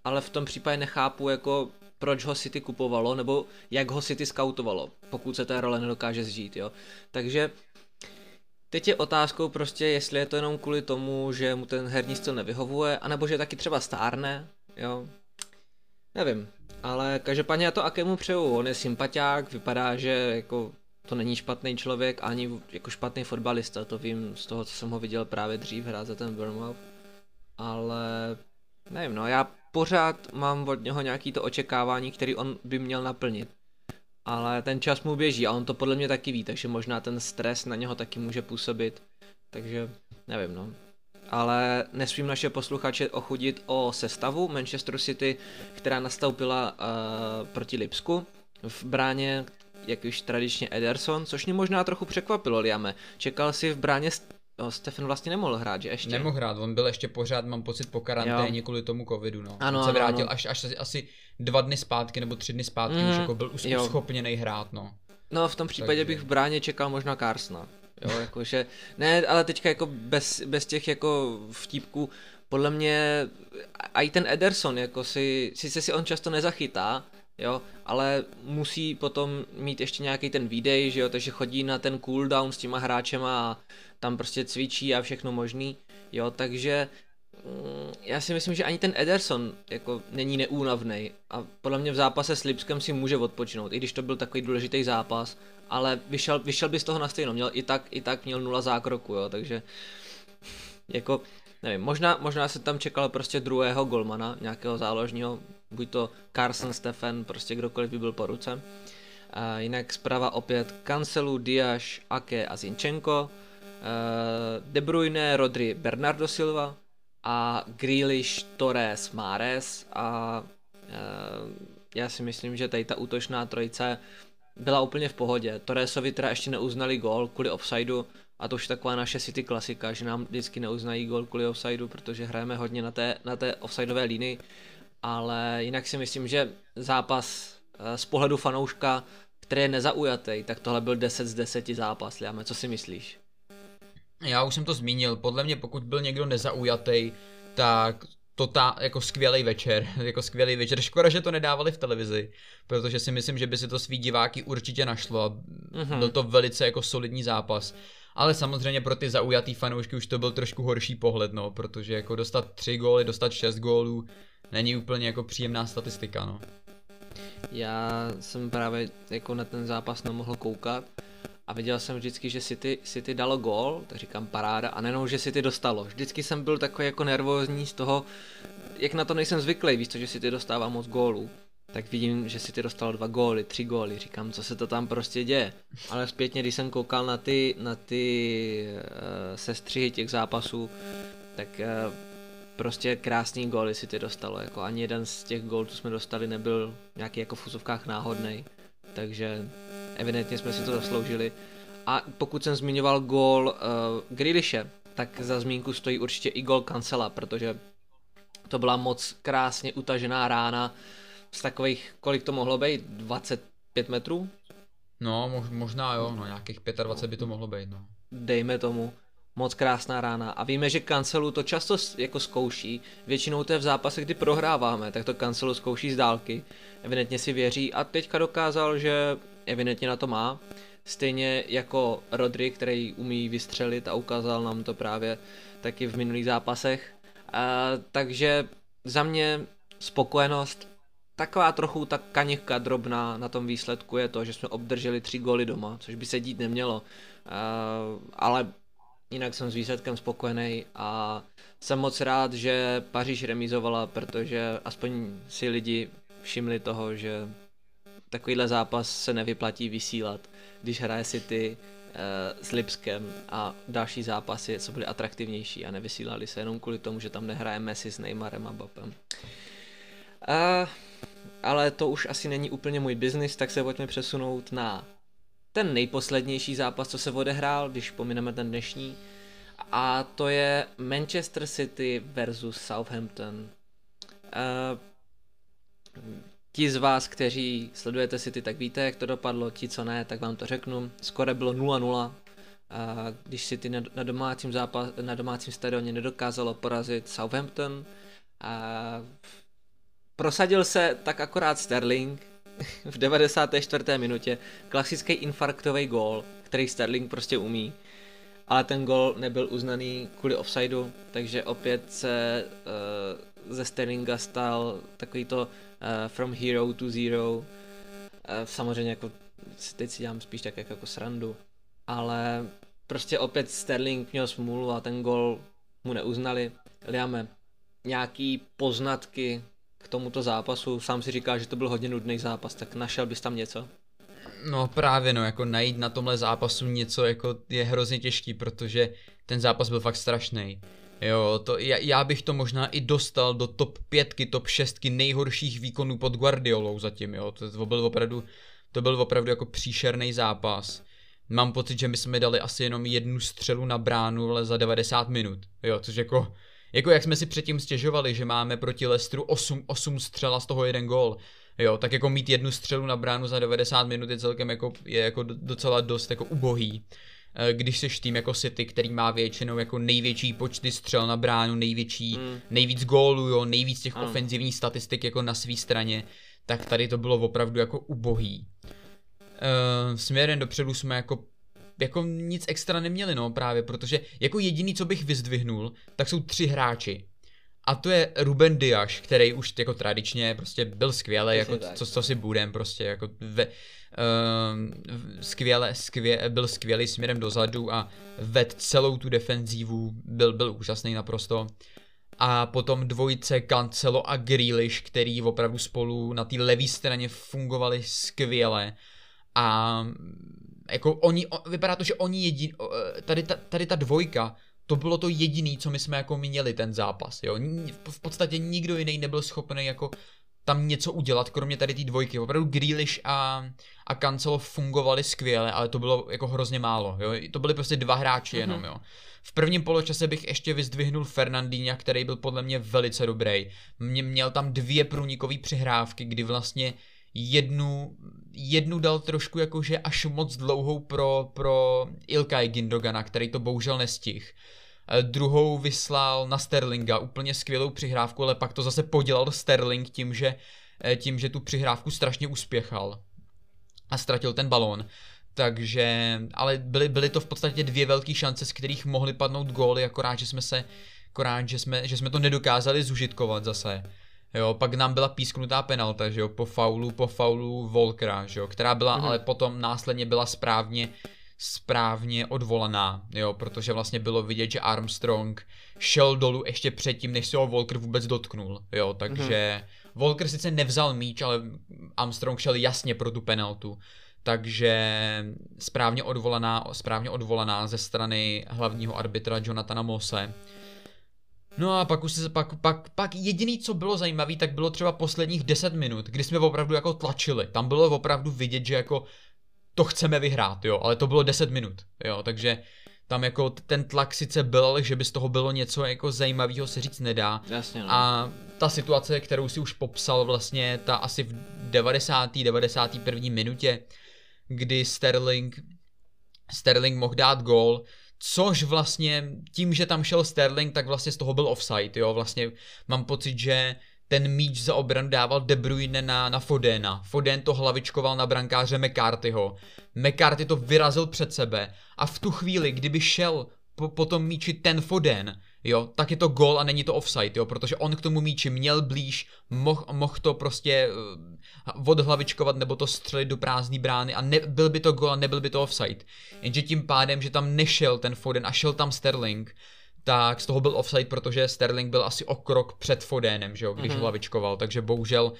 Ale v tom případě nechápu, jako proč ho City kupovalo, nebo jak ho City scoutovalo, pokud se té role nedokáže zžít, jo. Takže teď je otázkou prostě, jestli je to jenom kvůli tomu, že mu ten herní styl nevyhovuje, anebo že taky třeba stárne, jo. Nevím, ale každopádně já to Akemu přeju, on je sympatiák, vypadá, že jako to není špatný člověk, ani jako špatný fotbalista, to vím z toho, co jsem ho viděl právě dřív hrát za ten Bournemouth, ale nevím, no já pořád mám od něho nějaký to očekávání, který on by měl naplnit. Ale ten čas mu běží a on to podle mě taky ví, takže možná ten stres na něho taky může působit. Takže nevím no. Ale nesmím naše posluchače ochudit o sestavu Manchester City, která nastoupila uh, proti Lipsku v bráně, jak už tradičně Ederson, což mě možná trochu překvapilo, Liame. Čekal si v bráně Stefan vlastně nemohl hrát, že ještě? Nemohl hrát, on byl ještě pořád, mám pocit, po karanténě jo. kvůli tomu covidu, no. Ano, on se vrátil ano. Až, až asi dva dny zpátky, nebo tři dny zpátky, mm, už jako byl uschopněný hrát, no. No, v tom případě Takže... bych v bráně čekal možná Karsna. Jo, (laughs) jakože, ne, ale teďka jako bez, bez těch jako vtípků, podle mě, a i ten Ederson, jako si, sice si on často nezachytá, jo, ale musí potom mít ještě nějaký ten výdej, že jo, takže chodí na ten cooldown s těma hráčema a tam prostě cvičí a všechno možný, jo, takže mm, já si myslím, že ani ten Ederson jako není neúnavný a podle mě v zápase s Lipskem si může odpočinout, i když to byl takový důležitý zápas, ale vyšel, vyšel by z toho na stejno, měl i tak, i tak měl nula zákroku, jo, takže jako nevím, možná, možná se tam čekalo prostě druhého golmana, nějakého záložního, buď to Carson, Stefan, prostě kdokoliv by byl po ruce. A jinak zprava opět Cancelu, Diaz, Ake a Zinchenko, De Bruyne, Rodri, Bernardo Silva a Grealish, Torres, Mares a já si myslím, že tady ta útočná trojice byla úplně v pohodě. Torresovi teda ještě neuznali gol kvůli offsideu, a to už taková naše City klasika, že nám vždycky neuznají gol kvůli offsideu, protože hrajeme hodně na té, na té offsideové linii, ale jinak si myslím, že zápas eh, z pohledu fanouška, který je nezaujatý, tak tohle byl 10 z 10 zápas, Liame, co si myslíš? Já už jsem to zmínil, podle mě pokud byl někdo nezaujatý, tak to ta, jako skvělý večer, (laughs) jako skvělý večer. Škoda, že to nedávali v televizi, protože si myslím, že by si to svý diváky určitě našlo a mm-hmm. byl to velice jako solidní zápas. Ale samozřejmě pro ty zaujatý fanoušky už to byl trošku horší pohled, no, protože jako dostat tři góly, dostat šest gólů, není úplně jako příjemná statistika, no. Já jsem právě jako na ten zápas nemohl koukat a viděl jsem vždycky, že City, City dalo gól, tak říkám paráda a nejenom, že City dostalo. Vždycky jsem byl takový jako nervózní z toho, jak na to nejsem zvyklý, víš to, že City dostává moc gólů tak vidím, že si ty dostal dva góly, tři góly, říkám, co se to tam prostě děje. Ale zpětně, když jsem koukal na ty, na ty uh, sestřihy těch zápasů, tak uh, prostě krásný góly si ty dostalo, jako ani jeden z těch gólů, co jsme dostali, nebyl nějaký jako v fuzovkách náhodný, takže evidentně jsme si to zasloužili. A pokud jsem zmiňoval gól uh, Grealishe, tak za zmínku stojí určitě i gól Cancela, protože to byla moc krásně utažená rána, z takových, kolik to mohlo být, 25 metrů? No, možná jo, no nějakých 25 by to mohlo být, no. Dejme tomu, moc krásná rána. A víme, že kancelu to často jako zkouší, většinou to je v zápase, kdy prohráváme, tak to kancelu zkouší z dálky, evidentně si věří a teďka dokázal, že evidentně na to má. Stejně jako Rodri, který umí vystřelit a ukázal nám to právě taky v minulých zápasech. A, takže za mě spokojenost, taková trochu ta kaněvka drobná na tom výsledku je to, že jsme obdrželi tři góly doma, což by se dít nemělo. Uh, ale jinak jsem s výsledkem spokojený a jsem moc rád, že Paříž remizovala, protože aspoň si lidi všimli toho, že takovýhle zápas se nevyplatí vysílat, když hraje City uh, s Lipskem a další zápasy, co byly atraktivnější a nevysílali se jenom kvůli tomu, že tam nehraje Messi s Neymarem a Bapem. Uh, ale to už asi není úplně můj biznis, tak se pojďme přesunout na ten nejposlednější zápas, co se odehrál, když pomineme ten dnešní. A to je Manchester City versus Southampton. Uh, ti z vás, kteří sledujete City, tak víte, jak to dopadlo, ti, co ne, tak vám to řeknu. Skore bylo 0-0, a když City na, na, domácím zápas, na domácím stadioně nedokázalo porazit Southampton. A Prosadil se tak akorát Sterling v 94. minutě, klasický infarktový gól, který Sterling prostě umí, ale ten gól nebyl uznaný kvůli offsideu, takže opět se uh, ze Sterlinga stal takový to uh, from hero to zero, uh, samozřejmě jako teď si dělám spíš tak jako srandu, ale prostě opět Sterling měl smůlu a ten gol mu neuznali. Liame, nějaký poznatky k tomuto zápasu. Sám si říká, že to byl hodně nudný zápas, tak našel bys tam něco? No právě no, jako najít na tomhle zápasu něco jako je hrozně těžký, protože ten zápas byl fakt strašný. Jo, to, já, já bych to možná i dostal do top pětky, top šestky nejhorších výkonů pod Guardiolou zatím, jo, to, to byl opravdu, to byl opravdu jako příšerný zápas. Mám pocit, že my jsme dali asi jenom jednu střelu na bránu, ale za 90 minut, jo, což jako, jako jak jsme si předtím stěžovali, že máme proti Lestru 8, 8 střela z toho jeden gól, jo, tak jako mít jednu střelu na bránu za 90 minut je celkem jako, je jako docela dost jako ubohý. Eh, když seš tým jako City, který má většinou jako největší počty střel na bránu, největší, mm. nejvíc gólů, jo, nejvíc těch mm. ofenzivních statistik jako na své straně, tak tady to bylo opravdu jako ubohý. Uh, směrem dopředu jsme jako jako nic extra neměli, no právě, protože jako jediný, co bych vyzdvihnul, tak jsou tři hráči. A to je Ruben Dias, který už jako tradičně prostě byl skvělý, jako co, co si budem prostě, jako ve, uh, skvěle, skvě, byl skvělý směrem dozadu a ved celou tu defenzívu, byl, byl úžasný naprosto. A potom dvojice Cancelo a Grealish, který opravdu spolu na té levé straně fungovali skvěle. A jako oni, vypadá to, že oni jediný, tady ta, tady ta dvojka to bylo to jediné, co my jsme jako měli ten zápas, jo. V podstatě nikdo jiný nebyl schopný jako tam něco udělat, kromě tady té dvojky. Opravdu Grealish a, a Cancelo fungovali skvěle, ale to bylo jako hrozně málo, jo. To byly prostě dva hráči mm-hmm. jenom, jo. V prvním poločase bych ještě vyzdvihnul Fernandína, který byl podle mě velice dobrý. Mě měl tam dvě průnikové přihrávky, kdy vlastně jednu, jednu dal trošku jakože až moc dlouhou pro, pro Ilkay Gindogana, který to bohužel nestih. Eh, druhou vyslal na Sterlinga, úplně skvělou přihrávku, ale pak to zase podělal Sterling tím, že, eh, tím, že tu přihrávku strašně uspěchal a ztratil ten balón. Takže, ale byly, byly to v podstatě dvě velké šance, z kterých mohly padnout góly, akorát, že jsme se, akorát, že jsme, že jsme to nedokázali zužitkovat zase. Jo, pak nám byla písknutá penalta, že jo, po faulu, po faulu Volkera, že jo, která byla, mm-hmm. ale potom následně byla správně správně odvolaná, jo, protože vlastně bylo vidět, že Armstrong šel dolů ještě předtím, než se ho Volker vůbec dotknul, jo, takže mm-hmm. Volker sice nevzal míč, ale Armstrong šel jasně pro tu penaltu, takže správně odvolaná, správně odvolaná ze strany hlavního arbitra Jonathana Mose. No a pak už se, pak, pak, pak jediný, co bylo zajímavé, tak bylo třeba posledních 10 minut, kdy jsme opravdu jako tlačili. Tam bylo opravdu vidět, že jako to chceme vyhrát, jo, ale to bylo 10 minut, jo, takže tam jako ten tlak sice byl, ale že by z toho bylo něco jako zajímavého se říct nedá. Jasně, no. A ta situace, kterou si už popsal vlastně, ta asi v 90. 91. minutě, kdy Sterling Sterling mohl dát gól, což vlastně tím, že tam šel Sterling, tak vlastně z toho byl offside, jo, vlastně mám pocit, že ten míč za obranu dával De Bruyne na, na Fodena. Foden to hlavičkoval na brankáře McCarthyho. McCarthy to vyrazil před sebe a v tu chvíli, kdyby šel po, po tom míči ten Foden, jo, tak je to gol a není to offside, jo, protože on k tomu míči měl blíž, mohl moh to prostě uh, odhlavičkovat nebo to střelit do prázdné brány a ne, byl by to gol a nebyl by to offside. Jenže tím pádem, že tam nešel ten Foden a šel tam Sterling, tak z toho byl offside, protože Sterling byl asi o krok před Fodenem, že jo, když mm-hmm. hlavičkoval, takže bohužel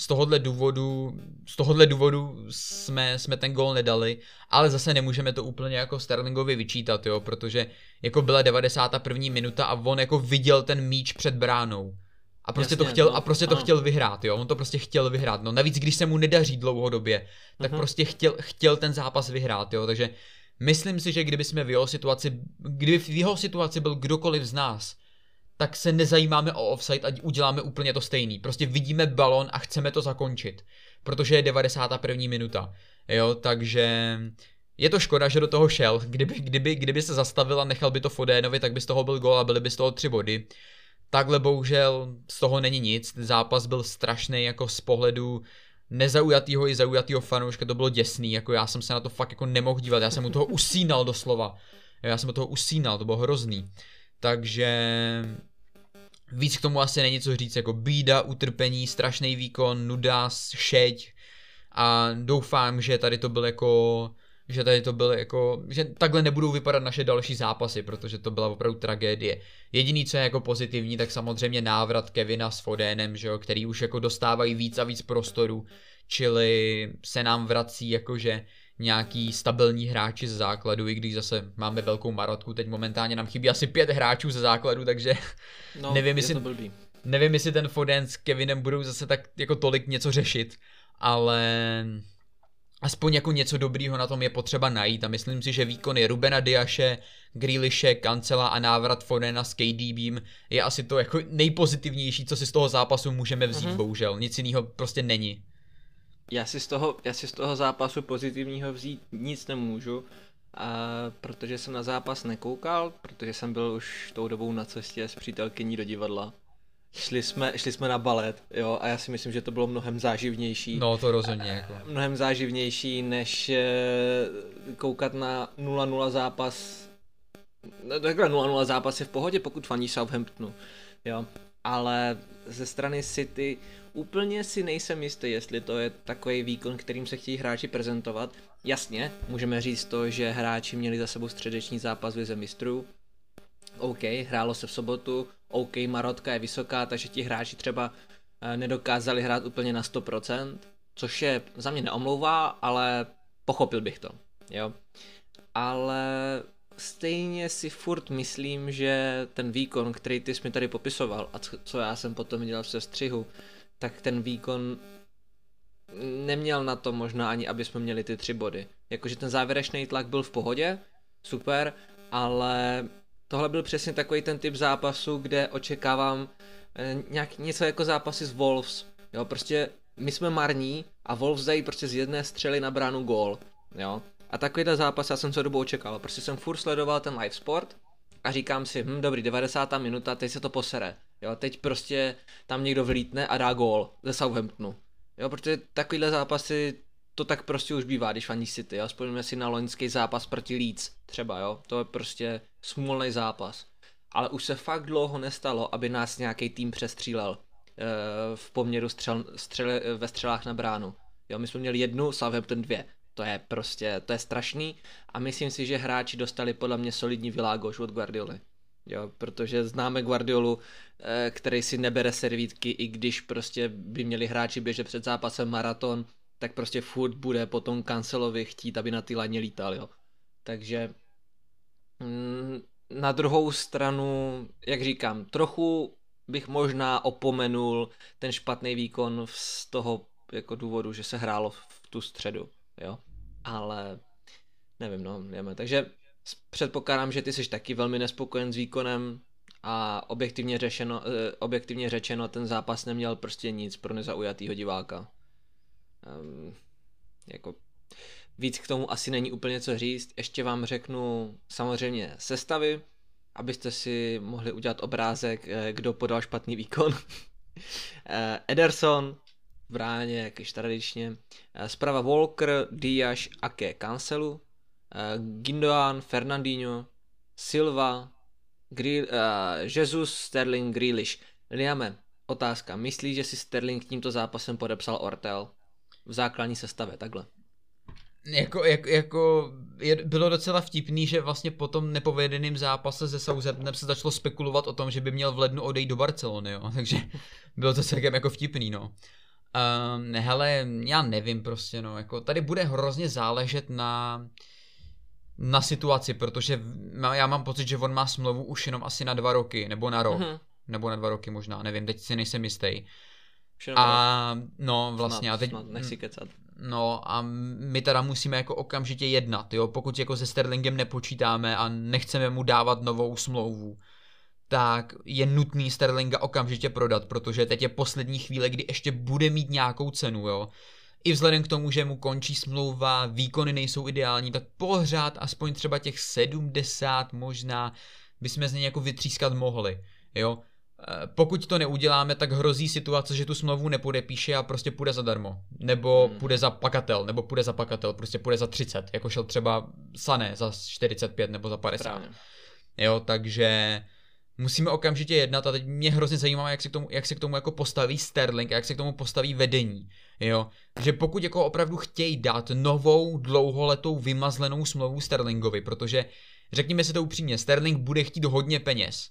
z tohohle důvodu, z tohohle důvodu jsme, jsme ten gol nedali, ale zase nemůžeme to úplně jako Sterlingovi vyčítat, jo, protože jako byla 91. minuta a on jako viděl ten míč před bránou. A prostě Jasně, to chtěl, no, a prostě to ano. chtěl vyhrát, jo, on to prostě chtěl vyhrát, no navíc když se mu nedaří dlouhodobě, tak uh-huh. prostě chtěl, chtěl ten zápas vyhrát, jo, takže Myslím si, že kdyby jsme v jeho situaci, kdyby v jeho situaci byl kdokoliv z nás, tak se nezajímáme o offside a uděláme úplně to stejný. Prostě vidíme balon a chceme to zakončit, protože je 91. minuta. Jo, takže je to škoda, že do toho šel. Kdyby, kdyby, kdyby se zastavil a nechal by to Fodénovi, tak by z toho byl gol a byly by z toho tři body. Takhle bohužel z toho není nic. Zápas byl strašný jako z pohledu nezaujatýho i zaujatýho fanouška, to bylo děsný, jako já jsem se na to fakt jako nemohl dívat, já jsem u toho usínal doslova. Já jsem u toho usínal, to bylo hrozný. Takže víc k tomu asi není co říct, jako bída, utrpení, strašný výkon, nuda, šeť a doufám, že tady to byl jako že tady to bylo jako, že takhle nebudou vypadat naše další zápasy, protože to byla opravdu tragédie. Jediný, co je jako pozitivní, tak samozřejmě návrat Kevina s Fodenem, že jo, který už jako dostávají víc a víc prostoru. čili se nám vrací jakože nějaký stabilní hráči ze základu, i když zase máme velkou marotku, teď momentálně nám chybí asi pět hráčů ze základu, takže (laughs) No, nevím, je jestli, to blbý. nevím, jestli ten Foden s Kevinem budou zase tak jako tolik něco řešit, ale aspoň jako něco dobrýho na tom je potřeba najít a myslím si, že výkony Rubena Diaše, Grealishe, Kancela a návrat Fodena s KDBím je asi to jako nejpozitivnější, co si z toho zápasu můžeme vzít, Mhm. mm-hmm. bohužel. Nic jiného prostě není. Já si, z toho, já si z toho zápasu pozitivního vzít nic nemůžu, a protože jsem na zápas nekoukal, protože jsem byl už tou dobou na cestě s přítelkyní do divadla. Šli jsme, šli jsme na balet, jo, a já si myslím, že to bylo mnohem záživnější. No to rozhodně jako. Mnohem záživnější, než eh, koukat na 0-0 zápas. No, takhle 0-0 zápas je v pohodě, pokud faní Southamptonu, jo. Ale ze strany City úplně si nejsem jistý, jestli to je takový výkon, kterým se chtějí hráči prezentovat. Jasně, můžeme říct to, že hráči měli za sebou středeční zápas v mistrů. OK, hrálo se v sobotu, OK, Marotka je vysoká, takže ti hráči třeba eh, nedokázali hrát úplně na 100%, což je za mě neomlouvá, ale pochopil bych to, jo. Ale stejně si furt myslím, že ten výkon, který ty jsi mi tady popisoval a co- co já jsem potom dělal v sestřihu, tak ten výkon neměl na to možná ani, aby jsme měli ty tři body. Jakože ten závěrečný tlak byl v pohodě, super, ale tohle byl přesně takový ten typ zápasu, kde očekávám eh, nějak něco jako zápasy s Wolves. Jo, prostě my jsme marní a Wolves dají prostě z jedné střely na bránu gól. Jo. A takovýhle zápas já jsem co dobu očekával. Prostě jsem furt sledoval ten live sport a říkám si, hm, dobrý, 90. minuta, teď se to posere. Jo, teď prostě tam někdo vlítne a dá gól ze Southamptonu. Jo, protože takovýhle zápasy to tak prostě už bývá, když faní City, jo. Vzpomeňme si na loňský zápas proti Leeds, třeba, jo. To je prostě smůlný zápas. Ale už se fakt dlouho nestalo, aby nás nějaký tým přestřílel eh, v poměru střel, střele, ve střelách na bránu. Jo, my jsme měli jednu, Southampton dvě. To je prostě, to je strašný a myslím si, že hráči dostali podle mě solidní világoš od Guardioli. Jo, protože známe Guardiolu, eh, který si nebere servítky, i když prostě by měli hráči běžet před zápasem maraton, tak prostě furt bude potom Kancelovi chtít, aby na ty laně lítal, jo. Takže mm, na druhou stranu, jak říkám, trochu bych možná opomenul ten špatný výkon z toho jako důvodu, že se hrálo v tu středu, jo. Ale nevím, no, jdeme. Takže předpokládám, že ty jsi taky velmi nespokojen s výkonem a objektivně, řešeno, eh, objektivně řečeno ten zápas neměl prostě nic pro nezaujatýho diváka. Um, jako víc k tomu asi není úplně co říct. Ještě vám řeknu samozřejmě sestavy, abyste si mohli udělat obrázek, eh, kdo podal špatný výkon. (laughs) Eh, Ederson v bráně, jak již tradičně. Zprava Walker, Diaz, Ake, Cancelu. Eh, Gindoan, Fernandinho, Silva, Grill, uh, Jesus, Sterling, Grealish. Liame, otázka. Myslíš, že si Sterling tímto zápasem podepsal Ortel? V základní sestavě, takhle. Jako, jako, jako je, bylo docela vtipný, že vlastně po tom nepovedeném zápase se Southamptonem se začalo spekulovat o tom, že by měl v lednu odejít do Barcelony, jo. (laughs) Takže bylo to celkem jako vtipný, no. Um, hele, já nevím prostě, no, jako tady bude hrozně záležet na na situaci, protože já mám pocit, že on má smlouvu už jenom asi na dva roky, nebo na rok, Mhm. nebo na dva roky možná, nevím, teď si nejsem jistý. A no vlastně, snad, a teď, Snad, nechci kecat. No a my teda musíme jako okamžitě jednat, jo, pokud jako se Sterlingem nepočítáme a nechceme mu dávat novou smlouvu, tak je nutný Sterlinga okamžitě prodat, protože teď je poslední chvíle, kdy ještě bude mít nějakou cenu, jo. I vzhledem k tomu, že mu končí smlouva, výkony nejsou ideální, tak pořád aspoň třeba těch 70 možná bychom z něj jako vytřískat mohli, jo. Eh, Pokud to neuděláme, tak hrozí situace, že tu smlouvu nepodepíše a prostě půjde zadarmo. Nebo Hmm. půjde za pakatel, nebo půjde za pakatel, prostě půjde za 30, jako šel třeba Sané za 45 nebo za 50. Správně. Jo, takže musíme okamžitě jednat a teď mě hrozně zajímá, jak se k tomu, jak se k tomu jako postaví Sterling a jak se k tomu postaví vedení. Jo, že pokud jako opravdu chtějí dát novou dlouholetou vymazlenou smlouvu Sterlingovi, protože řekněme si to upřímně, Sterling bude chtít hodně peněz.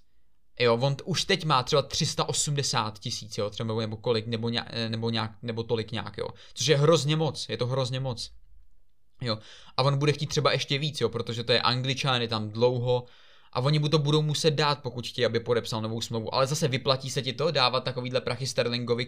Jo, on už teď má třeba 380 tisíc, jo, třeba nebo kolik, nebo, nějak, nebo, nějak, nebo tolik nějak, jo. Což je hrozně moc, je to hrozně moc. Jo. A on bude chtít třeba ještě víc, jo, protože to je angličan, je tam dlouho a oni mu to budou muset dát, pokud chtějí, aby podepsal novou smlouvu. Ale zase vyplatí se ti to dávat takovýhle prachy Sterlingovi,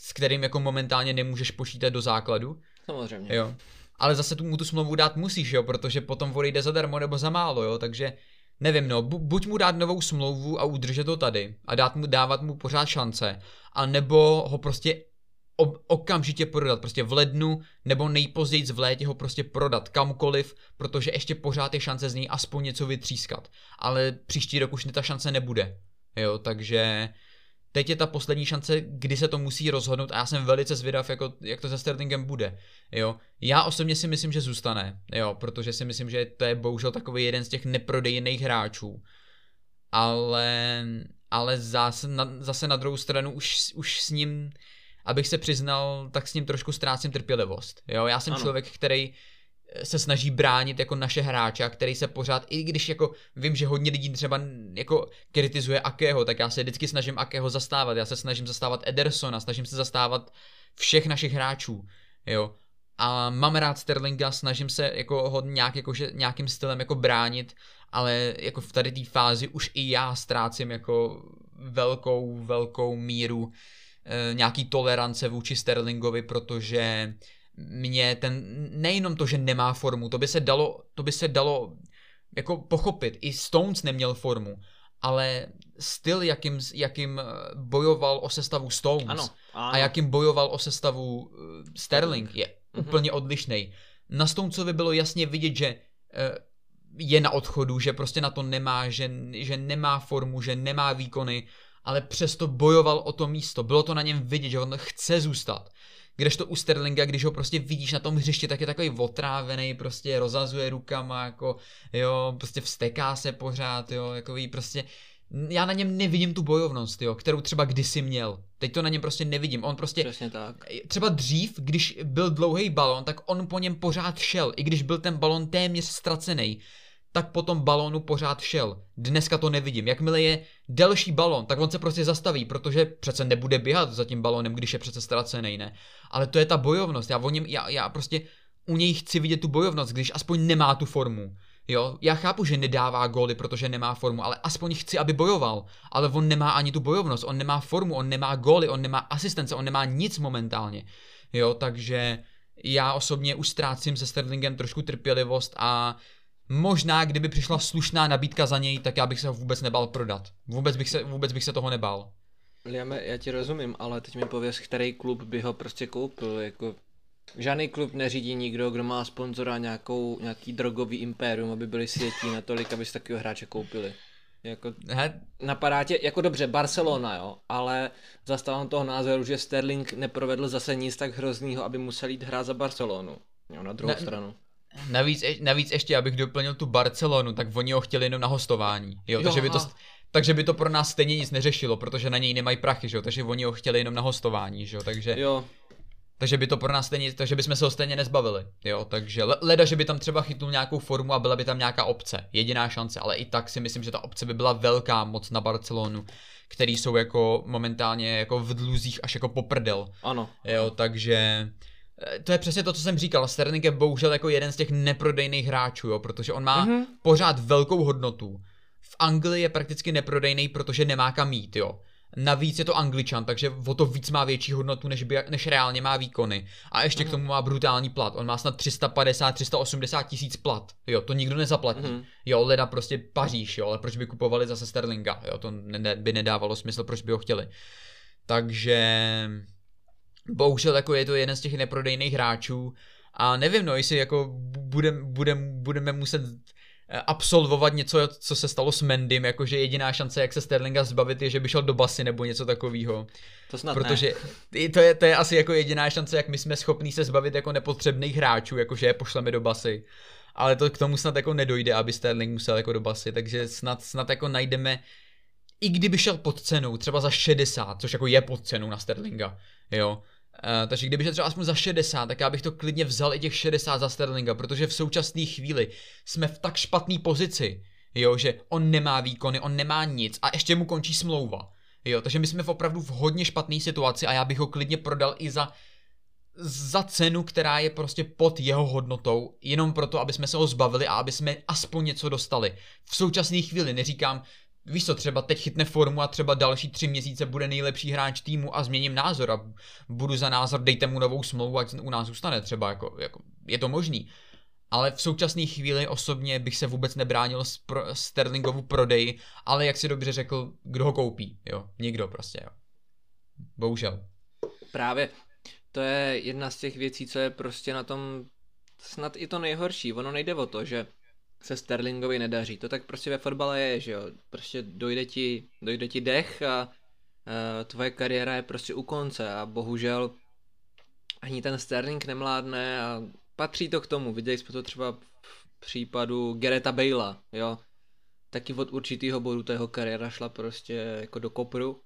s kterým jako momentálně nemůžeš počítat do základu. Samozřejmě. Jo. Ale zase tu, mu tu smlouvu dát musíš, jo, protože potom odejde zadarmo nebo za málo, jo, takže nevím, no, bu, buď mu dát novou smlouvu a udržet to tady a dát mu, dávat mu pořád šance, a nebo ho prostě ob, okamžitě prodat, prostě v lednu nebo nejpozději v létě ho prostě prodat kamkoliv, protože ještě pořád je šance z něj aspoň něco vytřískat. Ale příští rok už ta šance nebude, jo, takže teď je ta poslední šance, kdy se to musí rozhodnout a já jsem velice zvědav, jako, jak to se Sterlingem bude. Jo. Já osobně si myslím, že zůstane, jo, protože si myslím, že to je bohužel takový jeden z těch neprodejných hráčů. Ale, ale zase, na, zase na druhou stranu už, už s ním, abych se přiznal, tak s ním trošku ztrácím trpělivost. Jo, já jsem ano. člověk, který se snaží bránit jako naše hráče, který se pořád, i když jako vím, že hodně lidí třeba jako kritizuje Akého, tak já se vždycky snažím Akého zastávat, já se snažím zastávat Edersona, snažím se zastávat všech našich hráčů, jo. A mám rád Sterlinga, snažím se jako ho nějak, jako, že, nějakým stylem jako bránit, ale jako v tady té fázi už i já ztrácím jako velkou, velkou míru nějaký tolerance vůči Sterlingovi, protože mě ten, nejenom to, že nemá formu, to by se dalo, to by se dalo jako pochopit, i Stones neměl formu, ale styl, jakým, jakým eh, bojoval o sestavu Stones ano, ano. a jakým bojoval o sestavu eh, Sterling je mm-hmm. úplně odlišný. Na Stonesovi bylo jasně vidět, že eh, je na odchodu, že prostě na to nemá, že, že nemá formu, že nemá výkony, ale přesto bojoval o to místo. Bylo to na něm vidět, že on chce zůstat. Kdežto u Sterlinga, když ho prostě vidíš na tom hřišti, tak je takový otrávený, prostě rozazuje rukama, jako, jo, prostě vsteká se pořád, jo, ví, prostě, já na něm nevidím tu bojovnost, jo, kterou třeba kdysi měl. Teď to na něm prostě nevidím. On prostě. Přesně tak. Třeba dřív, když byl dlouhý balon, tak on po něm pořád šel, i když byl ten balon téměř ztracený tak po tom balónu pořád šel. Dneska to nevidím. Jakmile je delší balon, tak on se prostě zastaví, protože přece nebude běhat za tím balónem, když je přece ztracený, ne? Ale to je ta bojovnost. Já, o něm, já, já prostě u něj chci vidět tu bojovnost, když aspoň nemá tu formu. Jo, já chápu, že nedává góly, protože nemá formu, ale aspoň chci, aby bojoval. Ale on nemá ani tu bojovnost, on nemá formu, on nemá góly, on nemá asistence, on nemá nic momentálně. Jo, takže já osobně už ztrácím se Sterlingem trošku trpělivost a Možná, kdyby přišla slušná nabídka za něj, tak já bych se ho vůbec nebál prodat. Vůbec bych se, vůbec bych se toho nebál. Liame, já ti rozumím, ale teď mi pověz, který klub by ho prostě koupil, jako Žádný klub neřídí nikdo, kdo má sponzora nějakou, nějaký drogový impérium, aby byli světí natolik, aby si takového hráče koupili. Jako, He? napadá tě, jako dobře, Barcelona, jo, ale zastávám toho názoru, že Sterling neprovedl zase nic tak hroznýho, aby musel jít hrát za Barcelonu. Jo, na druhou ne, stranu. Navíc, navíc ještě, abych doplnil tu Barcelonu, tak oni ho chtěli jenom na hostování. Jo, jo takže, by to, takže by to pro nás stejně nic neřešilo, protože na něj nemají prachy, že jo, takže oni ho chtěli jenom na hostování, že jo, takže... Jo. Takže by to pro nás stejně, takže bychom se ho stejně nezbavili, jo, takže leda, že by tam třeba chytnul nějakou formu a byla by tam nějaká obce, jediná šance, ale i tak si myslím, že ta obce by byla velká moc na Barcelonu, který jsou jako momentálně jako v dluzích až jako poprdel. Ano. Jo, takže to je přesně to, co jsem říkal. Sterling je bohužel jako jeden z těch neprodejných hráčů, jo, protože on má mm-hmm. pořád velkou hodnotu. V Anglii je prakticky neprodejný, protože nemá kam mít, jo. Navíc je to angličan, takže o to víc má větší hodnotu, než, by, než reálně má výkony. A ještě mm. k tomu má brutální plat. On má snad 350-380 tisíc plat. Jo, to nikdo nezaplatí. Mm. Jo, leda prostě Paříž, jo, ale proč by kupovali zase Sterlinga? Jo, to ne, by nedávalo smysl, proč by ho chtěli. Takže bohužel jako je to jeden z těch neprodejných hráčů a nevím, no, jestli jako budem, budem, budeme muset eh, absolvovat něco, co se stalo s Mendym, jakože jediná šance, jak se Sterlinga zbavit, je, že by šel do basy nebo něco takového. To snad Protože ne. to je, to je asi jako jediná šance, jak my jsme schopní se zbavit jako nepotřebných hráčů, jakože je pošleme do basy. Ale to k tomu snad jako nedojde, aby Sterling musel jako do basy, takže snad, snad jako najdeme i kdyby šel pod cenou, třeba za 60, což jako je pod cenou na Sterlinga, jo, Uh, takže kdyby šel třeba aspoň za 60, tak já bych to klidně vzal i těch 60 za Sterlinga, protože v současné chvíli jsme v tak špatné pozici, jo, že on nemá výkony, on nemá nic a ještě mu končí smlouva. Jo, takže my jsme v opravdu v hodně špatné situaci a já bych ho klidně prodal i za za cenu, která je prostě pod jeho hodnotou, jenom proto, aby jsme se ho zbavili a aby jsme aspoň něco dostali. V současné chvíli neříkám, víš co, třeba teď chytne formu a třeba další tři měsíce bude nejlepší hráč týmu a změním názor a budu za názor, dejte mu novou smlouvu, ať u nás zůstane třeba, jako, jako je to možný. Ale v současné chvíli osobně bych se vůbec nebránil pro, Sterlingovu prodej, ale jak si dobře řekl, kdo ho koupí, jo, nikdo prostě, jo. Bohužel. Právě, to je jedna z těch věcí, co je prostě na tom snad i to nejhorší. Ono nejde o to, že se Sterlingovi nedaří. To tak prostě ve fotbale je, že jo. Prostě dojde ti, dojde ti dech a uh, tvoje kariéra je prostě u konce a bohužel ani ten Sterling nemládne a patří to k tomu. Viděli jsme to třeba v případu Gereta Bale'a, jo. Taky od určitého bodu ta jeho kariéra šla prostě jako do kopru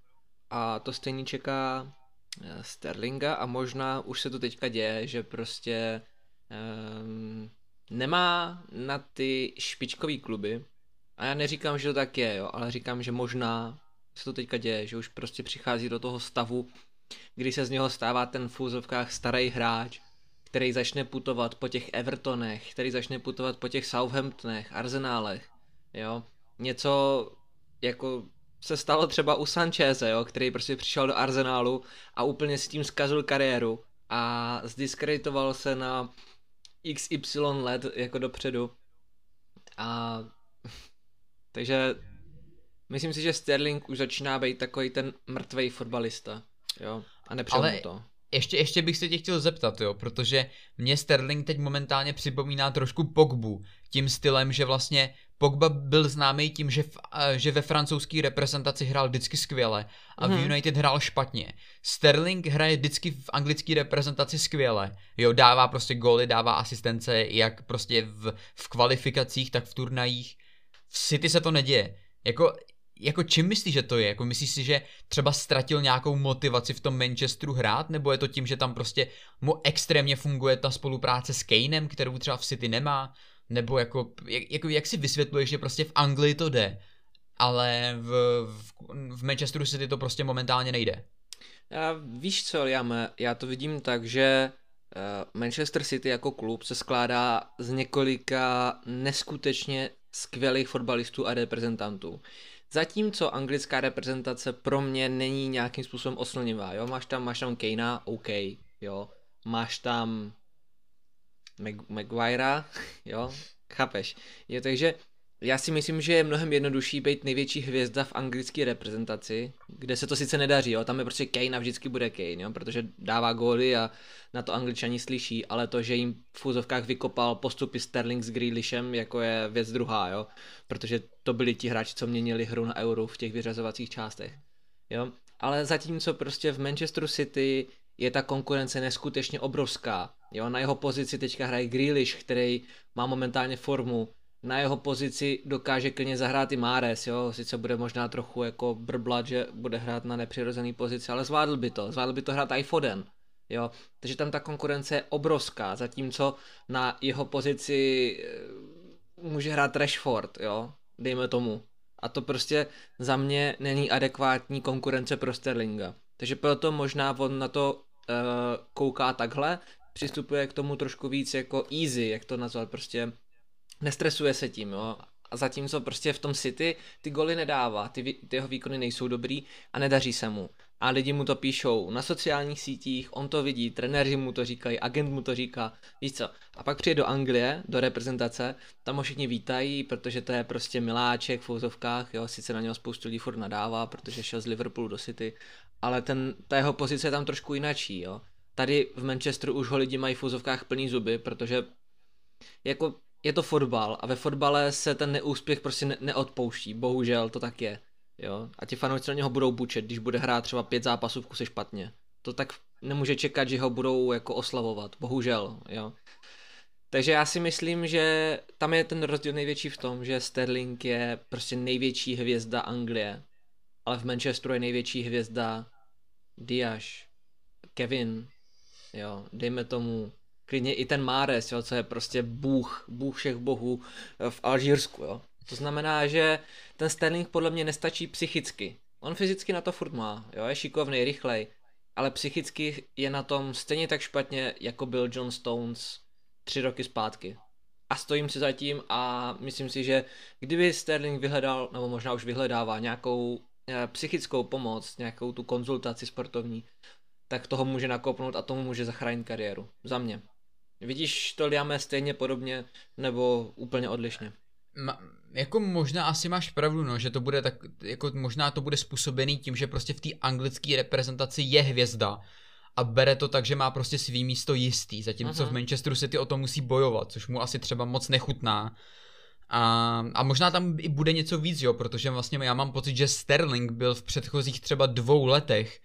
a to stejně čeká Eh, Sterlinga a možná už se to teďka děje, že prostě um, nemá na ty špičkové kluby a já neříkám, že to tak je, jo, ale říkám, že možná se to teďka děje, že už prostě přichází do toho stavu, kdy se z něho stává ten v fúzovkách starý hráč, který začne putovat po těch Evertonech, který začne putovat po těch Southamptonech, Arsenálech, jo. Něco jako se stalo třeba u Sancheze, jo, který prostě přišel do Arsenálu a úplně s tím zkazil kariéru a zdiskreditoval se na XY let jako dopředu. A (laughs) takže myslím si, že Sterling už začíná být takový ten mrtvý fotbalista, jo, a nepřeju Ale... to. Ještě, ještě bych se tě chtěl zeptat, jo, protože mě Sterling teď momentálně připomíná trošku Pogbu, tím stylem, že vlastně Pogba byl známý tím, že, v, že ve francouzské reprezentaci hrál vždycky skvěle a hmm. v mhm. United hrál špatně. Sterling hraje vždycky v anglické reprezentaci skvěle. Jo, dává prostě góly, dává asistence, jak prostě v, v kvalifikacích, tak v turnajích. V City se to neděje. Jako, jako čím myslíš, že to je? Jako myslíš si, že třeba ztratil nějakou motivaci v tom Manchesteru hrát, nebo je to tím, že tam prostě mu extrémně funguje ta spolupráce s Kanem, kterou třeba v City nemá? Nebo jako, jak, jako, jak si vysvětluješ, že prostě v Anglii to jde, ale v, v, v Manchesteru City to prostě momentálně nejde? Já, víš co, já, já to vidím tak, že uh, Manchester City jako klub se skládá z několika neskutečně skvělých fotbalistů a reprezentantů. Zatímco anglická reprezentace pro mě není nějakým způsobem oslnivá, jo, máš tam, máš tam Kejna, OK, jo, máš tam Mag- (laughs) jo, chápeš. Je, takže já si myslím, že je mnohem jednodušší být největší hvězda v anglické reprezentaci, kde se to sice nedaří, jo, tam je prostě Kane a vždycky bude Kane, jo, protože dává góly a na to angličani slyší, ale to, že jim v fúzovkách vykopal postupy Sterling s Grealishem, jako je věc druhá, jo, protože to byli ti hráči, co měnili hru na euro v těch vyřazovacích částech, jo, ale zatímco prostě v Manchesteru City je ta konkurence neskutečně obrovská. Jo, na jeho pozici teďka hraje Grealish, který má momentálně formu. Na jeho pozici dokáže klidně zahrát i Mares, jo, sice bude možná trochu jako brblat, že bude hrát na nepřirozený pozici, ale zvládl by to, zvládl by to hrát i Foden, jo, takže tam ta konkurence je obrovská, zatímco na jeho pozici eh, může hrát Rashford, jo, dejme tomu. A to prostě za mě není adekvátní konkurence pro Sterlinga. Takže proto možná on na to uh, kouká takhle, přistupuje k tomu trošku víc jako easy, jak to nazvat, prostě nestresuje se tím, jo. A zatímco prostě v tom City ty goly nedává, ty, ty jeho výkony nejsou dobrý a nedaří se mu. A lidi mu to píšou na sociálních sítích, on to vidí, trenéři mu to říkají, agent mu to říká, víš co. A pak přijde do Anglie, do reprezentace, tam ho všichni vítají, protože to je prostě miláček v fouzovkách, jo, sice na něho spoustu lidí furt nadává, protože šel z Liverpoolu do City, ale ten, ta jeho pozice je tam trošku jinačí, jo. Tady v Manchesteru už ho lidi mají v fúzovkách plný zuby, protože jako je to fotbal a ve fotbale se ten neúspěch prostě ne- neodpouští, bohužel to tak je. Jo? A ti fanoušci na něho budou bučet, když bude hrát třeba pět zápasů v kuse špatně. To tak nemůže čekat, že ho budou jako oslavovat, bohužel. Jo? Takže já si myslím, že tam je ten rozdíl největší v tom, že Sterling je prostě největší hvězda Anglie, ale v Manchesteru je největší hvězda Diaz, Kevin, jo, dejme tomu, klidně i ten Mares, jo, co je prostě bůh, bůh všech bohů v Alžírsku, jo. To znamená, že ten Sterling podle mě nestačí psychicky. On fyzicky na to furt má, jo, je šikovný, rychlej, ale psychicky je na tom stejně tak špatně, jako byl John Stones tři roky zpátky. A stojím si za tím a myslím si, že kdyby Sterling vyhledal, nebo možná už vyhledává nějakou eh, psychickou pomoc, nějakou tu konzultaci sportovní, tak toho může nakopnout a tomu může zachránit kariéru. Za mě. Vidíš to Liame stejně podobně nebo úplně odlišně? Ma, jako možná asi máš pravdu, no, že to bude tak, jako možná to bude způsobený tím, že prostě v té anglické reprezentaci je hvězda a bere to tak, že má prostě svý místo jistý, zatímco uh-huh. v Manchesteru City o to musí bojovat, což mu asi třeba moc nechutná. A, a možná tam i bude něco víc, jo, protože vlastně já mám pocit, že Sterling byl v předchozích třeba dvou letech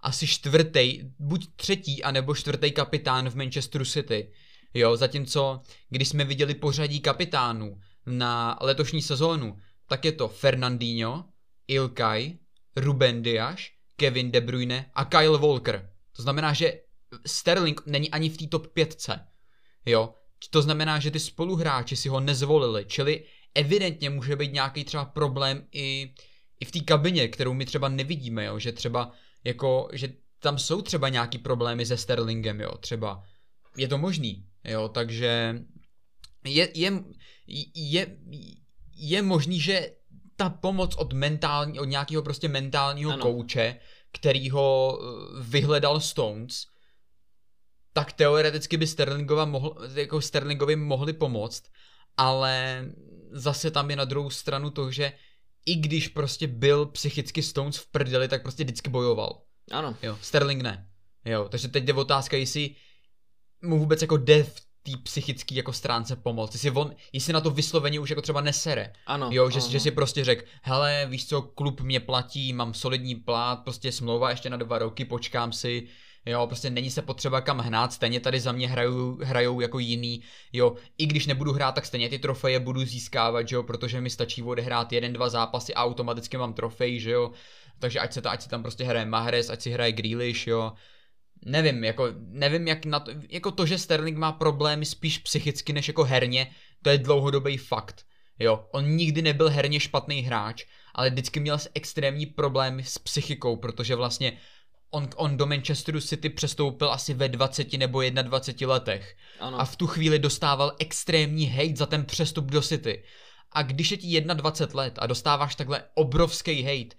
asi čtvrtý, buď třetí, anebo čtvrtý kapitán v Manchesteru City. Jo, zatímco, když jsme viděli pořadí kapitánů na letošní sezónu, tak je to Fernandinho, Ilkay, Ruben Dias, Kevin De Bruyne a Kyle Walker. To znamená, že Sterling není ani v té top 5. Jo, to znamená, že ty spoluhráči si ho nezvolili, čili evidentně může být nějaký třeba problém i, i v té kabině, kterou my třeba nevidíme, jo, že třeba jako, že tam jsou třeba nějaký problémy se Sterlingem, jo, třeba. Je to možný, jo, takže je, je, je, je možný, že ta pomoc od mentální, od nějakého prostě mentálního ano. kouče, který ho eh, vyhledal Stones, tak teoreticky by Sterlingova mohl, jako Sterlingovi mohli pomoct, ale zase tam je na druhou stranu to, že i když prostě byl psychicky Stones v prdeli, tak prostě vždycky bojoval. Ano. Jo, Sterling ne. Jo, takže teď jde otázka, jestli mu vůbec jako jde v té psychické jako stránce pomoct. Jestli, on, jestli na to vysloveně už jako třeba nesere. Ano. Jo, že, ano. že si prostě řek, hele, víš co, klub mě platí, mám solidní plát, prostě smlouva ještě na dva roky, počkám si, Jo, prostě není se potřeba kam hnát, stejně tady za mě hrajou, hrajou jako jiný, jo, i když nebudu hrát, tak stejně ty trofeje budu získávat, jo, protože mi stačí odehrát jeden, dva zápasy a automaticky mám trofej, že jo, takže ať se, to, ať si tam prostě hraje Mahrez, ať si hraje Grealish, jo, nevím, jako, nevím jak na to, jako to, že Sterling má problémy spíš psychicky než jako herně, to je dlouhodobý fakt, jo, on nikdy nebyl herně špatný hráč, ale vždycky měl extrémní problémy s psychikou, protože vlastně on, on do Manchesteru City přestoupil asi ve 20 nebo 21 letech. Ano. A v tu chvíli dostával extrémní hate za ten přestup do City. A když je ti 21 let a dostáváš takhle obrovský hate,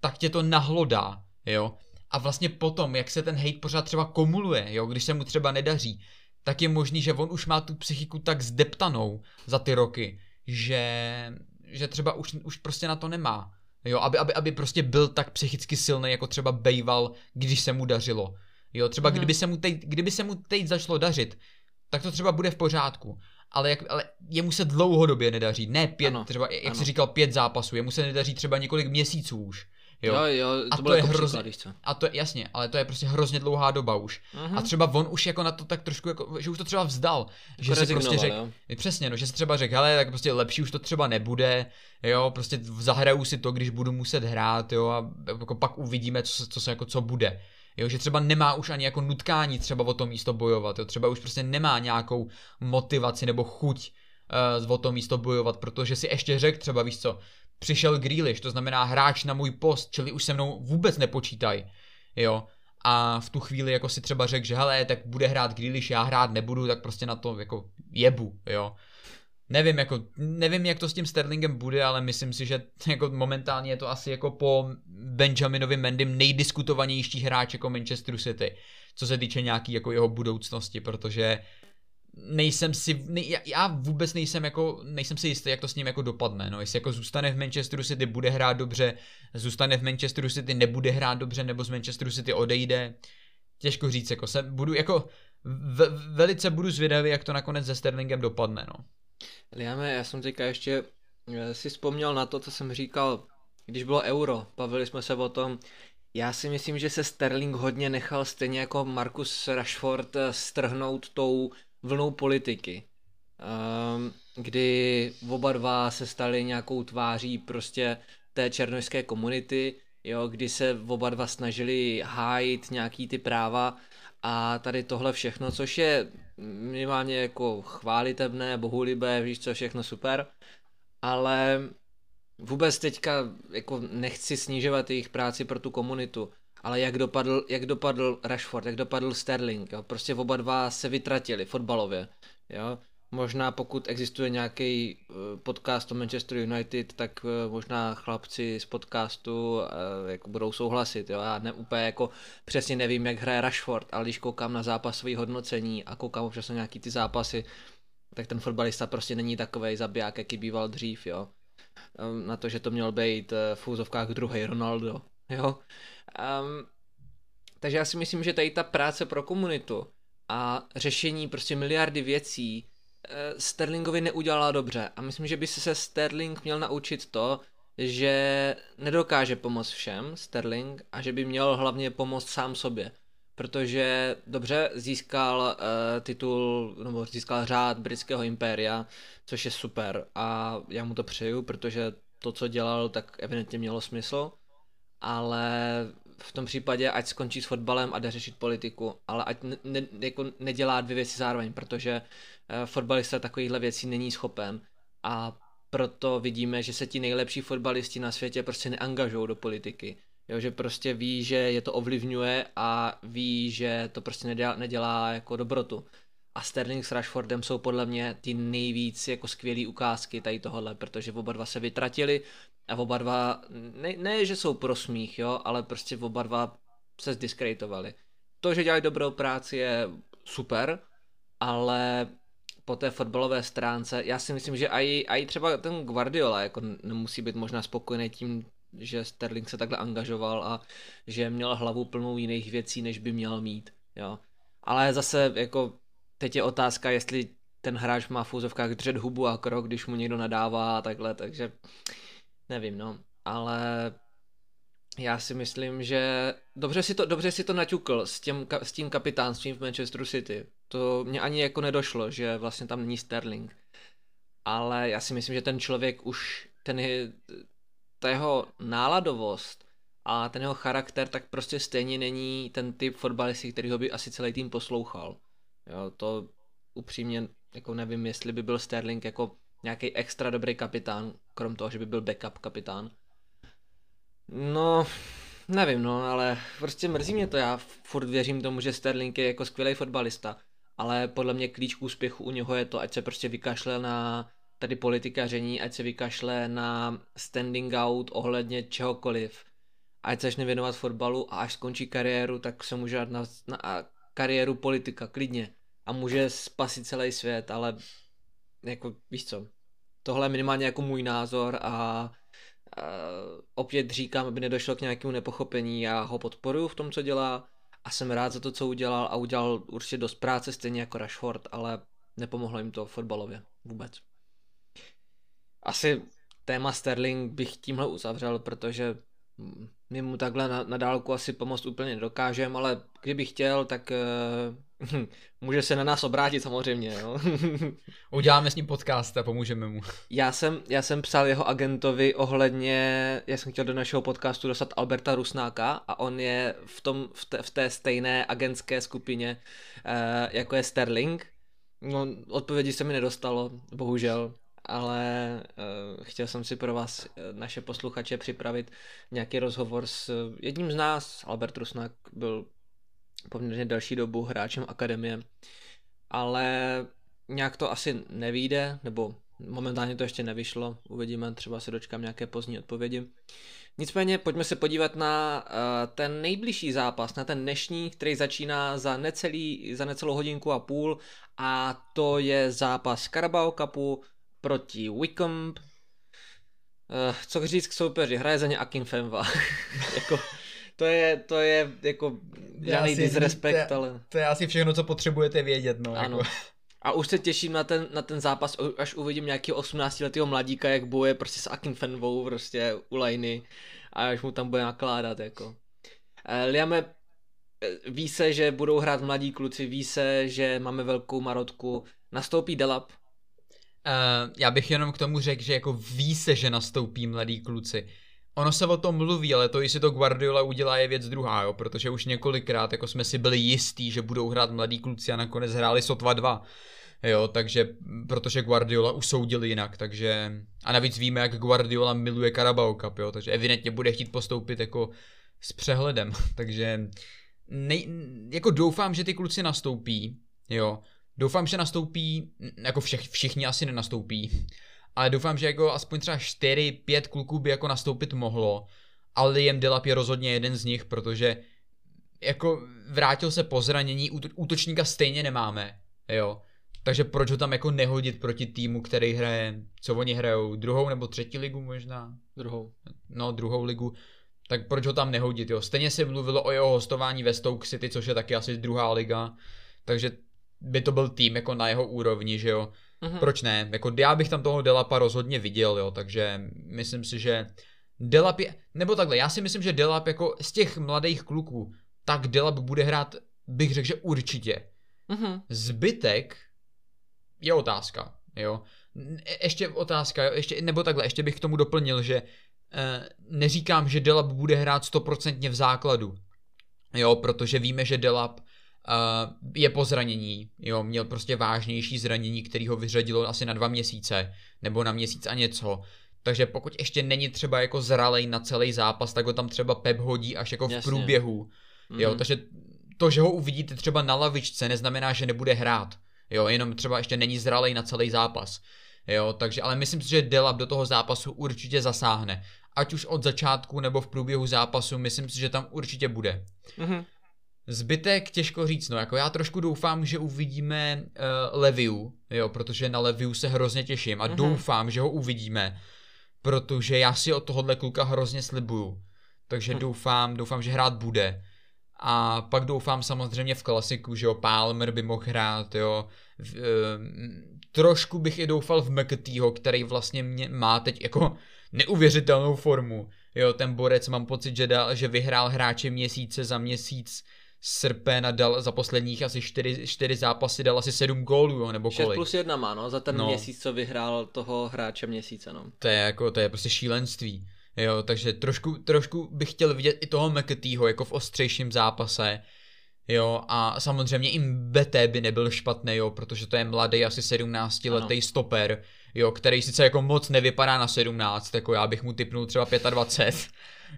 tak tě to nahlodá, jo. A vlastně potom, jak se ten hate pořád třeba kumuluje, jo, když se mu třeba nedaří, tak je možný, že on už má tu psychiku tak zdeptanou za ty roky, že, že třeba už, už prostě na to nemá. Jo, aby, aby, aby prostě byl tak psychicky silný, jako třeba bejval, když se mu dařilo. Jo, třeba mm-hmm. kdyby, se mu teď, kdyby se mu teď začalo dařit, tak to třeba bude v pořádku. Ale, jak, ale jemu se dlouhodobě nedaří, ne pět, ano, třeba, jak ano. jsi říkal, pět zápasů, jemu se nedaří třeba několik měsíců už. Jo, jo, jo to, a to je jako hrozně, příklad, A to je jasně, ale to je prostě hrozně dlouhá doba už. Uh-huh. A třeba on už jako na to tak trošku, jako, že už to třeba vzdal. Jako že si prostě řekl, přesně, no, že si třeba řekl, hele, tak prostě lepší už to třeba nebude, jo, prostě zahraju si to, když budu muset hrát, jo, a jako pak uvidíme, co, co se jako co bude. Jo, že třeba nemá už ani jako nutkání třeba o to místo bojovat, jo, třeba už prostě nemá nějakou motivaci nebo chuť uh, o to místo bojovat, protože si ještě řekl třeba, víš co, přišel Grealish, to znamená hráč na můj post, čili už se mnou vůbec nepočítaj, jo. A v tu chvíli jako si třeba řekl, že hele, tak bude hrát Grealish, já hrát nebudu, tak prostě na to jako jebu, jo. Nevím, jako, nevím, jak to s tím Sterlingem bude, ale myslím si, že (laughs) jako momentálně je to asi jako po Benjaminovi Mendym nejdiskutovanější hráč jako Manchester City, co se týče nějaký jako jeho budoucnosti, protože nejsem si, ne, já vůbec nejsem jako, nejsem si jistý, jak to s ním jako dopadne, no, jestli jako zůstane v Manchesteru City, bude hrát dobře, zůstane v Manchesteru City, nebude hrát dobře, nebo z Manchesteru City odejde, těžko říct, jako se, budu jako, v, velice budu zvědavý, jak to nakonec se Sterlingem dopadne, no. Liame, já jsem teďka ještě eh, si vzpomněl na to, co jsem říkal, když bylo euro, bavili jsme se o tom, já si myslím, že se Sterling hodně nechal stejně jako Marcus Rashford eh, strhnout tou vlnou politiky, um, kdy oba dva se stali nějakou tváří prostě té černožské komunity, jo, kdy se oba dva snažili hájit nějaký ty práva a tady tohle všechno, což je minimálně jako chválitebné, bohulibé, víš co, všechno super, ale vůbec teďka jako nechci snižovat jejich práci pro tu komunitu, ale jak dopadl, jak dopadl Rashford, jak dopadl Sterling, jo? prostě oba dva se vytratili fotbalově, jo? Možná pokud existuje nějaký eh, podcast o Manchester United, tak eh, možná chlapci z podcastu eh, jako budou souhlasit. Jo? Já ne, úplně jako přesně nevím, jak hraje Rashford, ale když koukám na zápasové hodnocení a koukám občas na nějaký ty zápasy, tak ten fotbalista prostě není takový zabiják, jaký býval dřív. Jo? Ehm, na to, že to měl být v úzovkách druhý Ronaldo. Jo? Um, takže já si myslím, že tady ta práce pro komunitu a řešení prostě miliardy věcí Eh, Sterlingovi neudělala dobře a myslím, že by se Sterling měl naučit to, že nedokáže pomoct všem, Sterling, a že by měl hlavně pomoct sám sobě. Protože dobře získal uh, titul, nebo získal řád britského impéria, což je super a já mu to přeju, protože to, co dělal, tak evidentně mělo smysl, ale v tom případě ať skončí s fotbalem a jde řešit politiku, ale ať ne, ne, jako nedělá dvě věci zároveň, protože uh, fotbalista takovýchhle věcí není schopen a proto vidíme, že se ti nejlepší fotbalisti na světě prostě neangažují do politiky. Jo, že prostě ví, že je to ovlivňuje a ví, že to prostě nedělá, nedělá jako dobrotu. A Sterling s Rashfordem jsou podle mě ty nejvíc jako skvělé ukázky tady tohohle, protože oba dva se vytratili a oba dva, ne, ne že jsou pro smích, jo, ale prostě oba dva se zdiskreditovali. To, že dělají dobrou práci je super, ale po té fotbalové stránce, já si myslím, že i, i třeba ten Guardiola jako nemusí být možná spokojený tím, že Sterling se takhle angažoval a že měl hlavu plnou jiných věcí, než by měl mít, jo. Ale zase jako teď je otázka, jestli ten hráč má v úzovkách držet hubu a krok, když mu někdo nadává a takhle, takže nevím, no, ale já si myslím, že dobře si to, dobře si to naťukl s, těm, s tím kapitánstvím v Manchesteru City. To mě ani jako nedošlo, že vlastně tam není Sterling. Ale já si myslím, že ten člověk už, ten je, ta jeho náladovost a ten jeho charakter tak prostě stejně není ten typ fotbalisty, který ho by asi celý tým poslouchal. Jo, to upřímně jako nevím, jestli by byl Sterling jako nějaký extra dobrý kapitán, krom toho, že by byl backup kapitán. No, nevím, no, ale prostě mrzí mě to, já furt věřím tomu, že Sterling je jako skvělý fotbalista, ale podle mě klíč k úspěchu u něho je to, ať se prostě vykašle na tady politikaření, ať se vykašle na standing out ohledně čehokoliv, ať se začne věnovat fotbalu a až skončí kariéru, tak se může dát na, na kariéru politika, klidně. A může spasit celý svět, ale jako víš co, tohle je minimálně jako můj názor a, a opět říkám, aby nedošlo k nějakému nepochopení, já ho podporuji v tom, co dělá a jsem rád za to, co udělal a udělal určitě dost práce, stejně jako Rashford, ale nepomohlo jim to fotbalově vůbec. Asi téma Sterling bych tímhle uzavřel, protože my mu takhle na, na dálku asi pomoct úplně nedokážeme, ale kdyby chtěl, tak uh, (laughs) může se na nás obrátit samozřejmě. Jo? (laughs) Uděláme s ním podcast a pomůžeme mu. Já jsem, já jsem psal jeho agentovi ohledně, já jsem chtěl do našeho podcastu dostat Alberta Rusnáka a on je v, tom, v, té, v té stejné agentské skupině, uh, jako je Sterling. No, odpovědi se mi nedostalo, bohužel ale uh, chtěl jsem si pro vás, uh, naše posluchače, připravit nějaký rozhovor s uh, jedním z nás. Albert Rusnak byl poměrně delší dobu hráčem akademie, ale nějak to asi nevíde, nebo momentálně to ještě nevyšlo, uvidíme, třeba se dočkám nějaké pozdní odpovědi. Nicméně pojďme se podívat na uh, ten nejbližší zápas, na ten dnešní, který začíná za, necelý, za necelou hodinku a půl a to je zápas Carabao Cupu proti Wickham. Uh, co říct k soupeři, hraje za ně Akin Femva. (laughs) jako, to je, to je jako žádný disrespekt, to, ale... To je asi všechno, co potřebujete vědět, no. Ano. Jako. A už se těším na ten, na ten zápas, až uvidím nějakého 18 letého mladíka, jak boje prostě s Akin Fenvou prostě u lajny a až mu tam bude nakládat, jako. Uh, Liame, eh, ví se, že budou hrát mladí kluci, ví se, že máme velkou marotku, nastoupí Delap, Uh, já bych jenom k tomu řekl, že jako ví se, že nastoupí mladí kluci. Ono se o tom mluví, ale to, jestli to Guardiola udělá, je věc druhá, jo, protože už několikrát jako jsme si byli jistí, že budou hrát mladí kluci a nakonec hráli sotva dva. Jo, takže, protože Guardiola usoudil jinak, takže, a navíc víme, jak Guardiola miluje Carabao Cup, jo, takže evidentně bude chtít postoupit jako s přehledem, (laughs) takže nej, jako doufám, že ty kluci nastoupí, jo, doufám, že nastoupí, jako všech, všichni asi nenastoupí, ale doufám, že jako aspoň třeba 4-5 kluků by jako nastoupit mohlo, ale Liam Delap je rozhodně jeden z nich, protože jako vrátil se po zranění, útočníka stejně nemáme, jo, takže proč ho tam jako nehodit proti týmu, který hraje, co oni hrajou, druhou nebo třetí ligu možná? Druhou. No, druhou ligu. Tak proč ho tam nehodit, jo? Stejně se mluvilo o jeho hostování ve Stoke City, což je taky asi druhá liga. Takže by to byl tým jako na jeho úrovni, že jo? Mm-hmm. Proč ne? Jako já bych tam toho Delapa rozhodně viděl, jo, takže myslím si, že Delap je, nebo takhle, já si myslím, že Delap jako z těch mladých kluků, tak Delap bude hrát, bych řekl, že určitě. Mm-hmm. Zbytek je otázka, jo. E, ještě otázka, ještě, nebo takhle, ještě bych k tomu doplnil, že e, neříkám, že Delap bude hrát stoprocentně v základu, jo, protože víme, že Delap Uh, je po zranění, jo, měl prostě vážnější zranění, který ho vyřadilo asi na dva měsíce, nebo na měsíc a něco. Takže pokud ještě není třeba jako zralej na celý zápas, tak ho tam třeba Pep hodí až jako v Jasně. průběhu. Mm-hmm. Jo, takže to, že ho uvidíte třeba na lavičce, neznamená, že nebude hrát. Jo, jenom třeba ještě není zralej na celý zápas. Jo, takže, ale myslím si, že Delap do toho zápasu určitě zasáhne. Ať už od začátku nebo v průběhu zápasu, myslím si, že tam určitě bude. Mm-hmm. Zbytek těžko říct, no jako já trošku doufám, že uvidíme uh, Leviu, jo, protože na Leviu se hrozně těším a mm-hmm. doufám, že ho uvidíme, protože já si od tohohle kluka hrozně slibuju. Takže mm. doufám, doufám, že hrát bude. A pak doufám samozřejmě v klasiku, že jo, Palmer by mohl hrát, jo. V, e, trošku bych i doufal v McAteeho, který vlastně mě má teď jako neuvěřitelnou formu. Jo, ten borec mám pocit, že, dal, že vyhrál hráče měsíce za měsíc srpen a dal za posledních asi čtyři, čtyři zápasy dal asi sedm gólů, jo, nebo kolik. 6 plus 1 má, no, za ten no. měsíc, co vyhrál toho hráče měsíce, no. To je jako, to je prostě šílenství. Jo, takže trošku, trošku bych chtěl vidět i toho McAteeho jako v ostřejším zápase. Jo, a samozřejmě i BT by nebyl špatný, jo, protože to je mladý, asi 17 letý stoper, jo, který sice jako moc nevypadá na 17, jako já bych mu typnul třeba 25,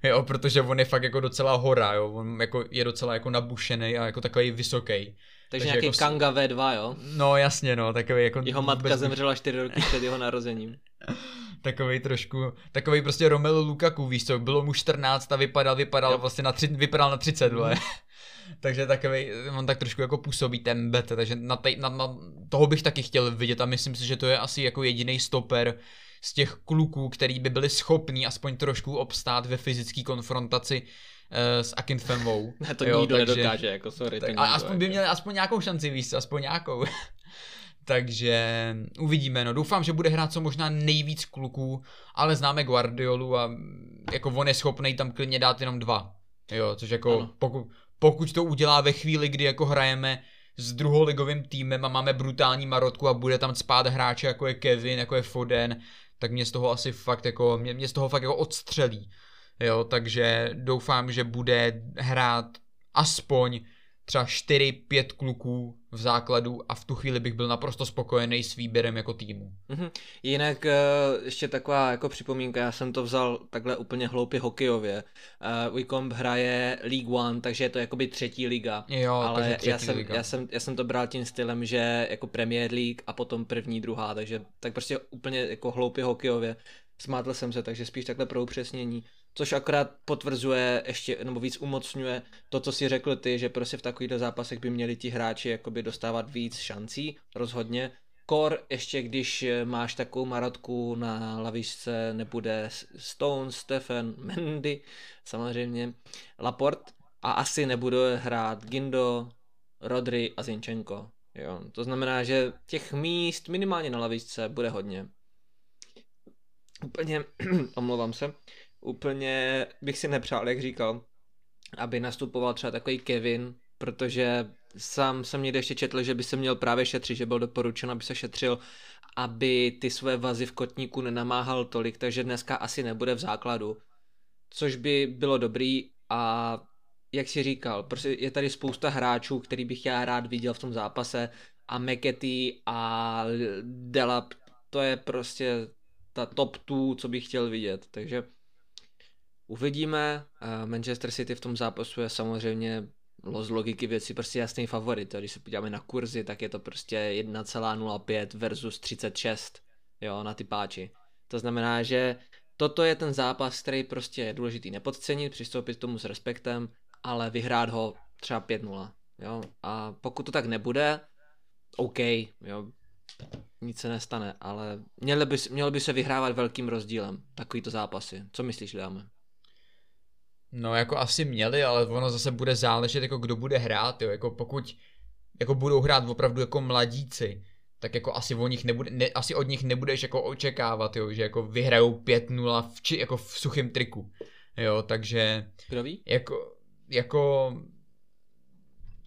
jo, protože on je fakt jako docela hora, jo, on jako je docela jako nabušený a jako takový vysoký. Takže, Takže nějaký jako... Kanga V2, jo? No jasně, no, takový jako... Jeho matka bez... zemřela 4 roky před jeho narozením. (laughs) takový trošku, takový prostě Romelu Lukaku, víš co, bylo mu 14 a vypadal, vypadal jo. vlastně na, tři, vypadal na 30, mm. (laughs) takže takový, on tak trošku jako působí ten bet, takže na, tej, na, na, toho bych taky chtěl vidět a myslím si, že to je asi jako jediný stoper z těch kluků, který by byli schopní aspoň trošku obstát ve fyzické konfrontaci uh, s Akinfemou. (laughs) Ne, to jo, nikdo takže, nedokáže, jako sorry. Tak, a aspoň by jako- měli aspoň nějakou šanci, víš aspoň nějakou. (laughs) Takže uvidíme, no doufám, že bude hrát co možná nejvíc kluků, ale známe Guardiolu a jako on je schopný tam klidně dát jenom dva. Jo, což jako pokud, pokud to udělá ve chvíli, kdy jako hrajeme s druholigovým týmem a máme brutální marotku a bude tam spát hráče jako je Kevin, jako je Foden, tak mě z toho asi fakt jako, mě, mě z toho fakt jako odstřelí. Jo, takže doufám, že bude hrát aspoň třeba 4-5 kluků v základu a v tu chvíli bych byl naprosto spokojený s výběrem jako týmu. Mm-hmm. Jinak eh, ještě taková jako připomínka, já jsem to vzal takhle úplně hloupě hokejově. Uh, Wycombe hraje League One, takže je to jakoby třetí liga. Jo, ale třetí já, jsem, liga. já, jsem, já jsem to bral tím stylem, že jako Premier League a potom první, druhá, takže tak prostě úplně jako hloupě hokejově. Smátl jsem se, takže spíš takhle pro upřesnění což akorát potvrzuje ještě, nebo víc umocňuje to, co si řekl ty, že prostě v takovýchto zápasech by měli ti hráči jakoby dostávat víc šancí, rozhodně. Kor, ještě když máš takovou marotku na lavičce, nebude Stone, Stefan, Mendy, samozřejmě Laport a asi nebude hrát Gindo, Rodri a Zinchenko. Jo, to znamená, že těch míst minimálně na lavičce bude hodně. Úplně, (clears throat) omlouvám se, úplně bych si nepřál, jak říkal, aby nastupoval třeba takový Kevin, protože sám jsem někde ještě četl, že by se měl právě šetřit, že byl doporučen, aby se šetřil, aby ty své vazy v kotníku nenamáhal tolik, takže dneska asi nebude v základu. Což by bylo dobrý a jak si říkal, prostě je tady spousta hráčů, který bych já rád viděl v tom zápase a McAtee a Delap, to je prostě ta top 2, co bych chtěl vidět, takže uvidíme. Manchester City v tom zápasu je samozřejmě z logiky věci prostě jasný favorit. Když se podíváme na kurzy, tak je to prostě 1,05 versus 36 jo, na ty páči. To znamená, že toto je ten zápas, který prostě je důležitý nepodcenit, přistoupit k tomu s respektem, ale vyhrát ho třeba 5-0. Jo? A pokud to tak nebude, OK, jo, nic se nestane, ale mělo by, mělo by se vyhrávat velkým rozdílem takovýto zápasy. Co myslíš, Liame? No jako asi měli, ale ono zase bude záležet jako kdo bude hrát, jo, jako pokud jako budou hrát opravdu jako mladíci, tak jako asi, o nich nebude, ne, asi od nich nebudeš jako očekávat, jo, že jako vyhrajou 5-0 v, či, jako v suchém triku, jo, takže... Kdo ví? Jako, jako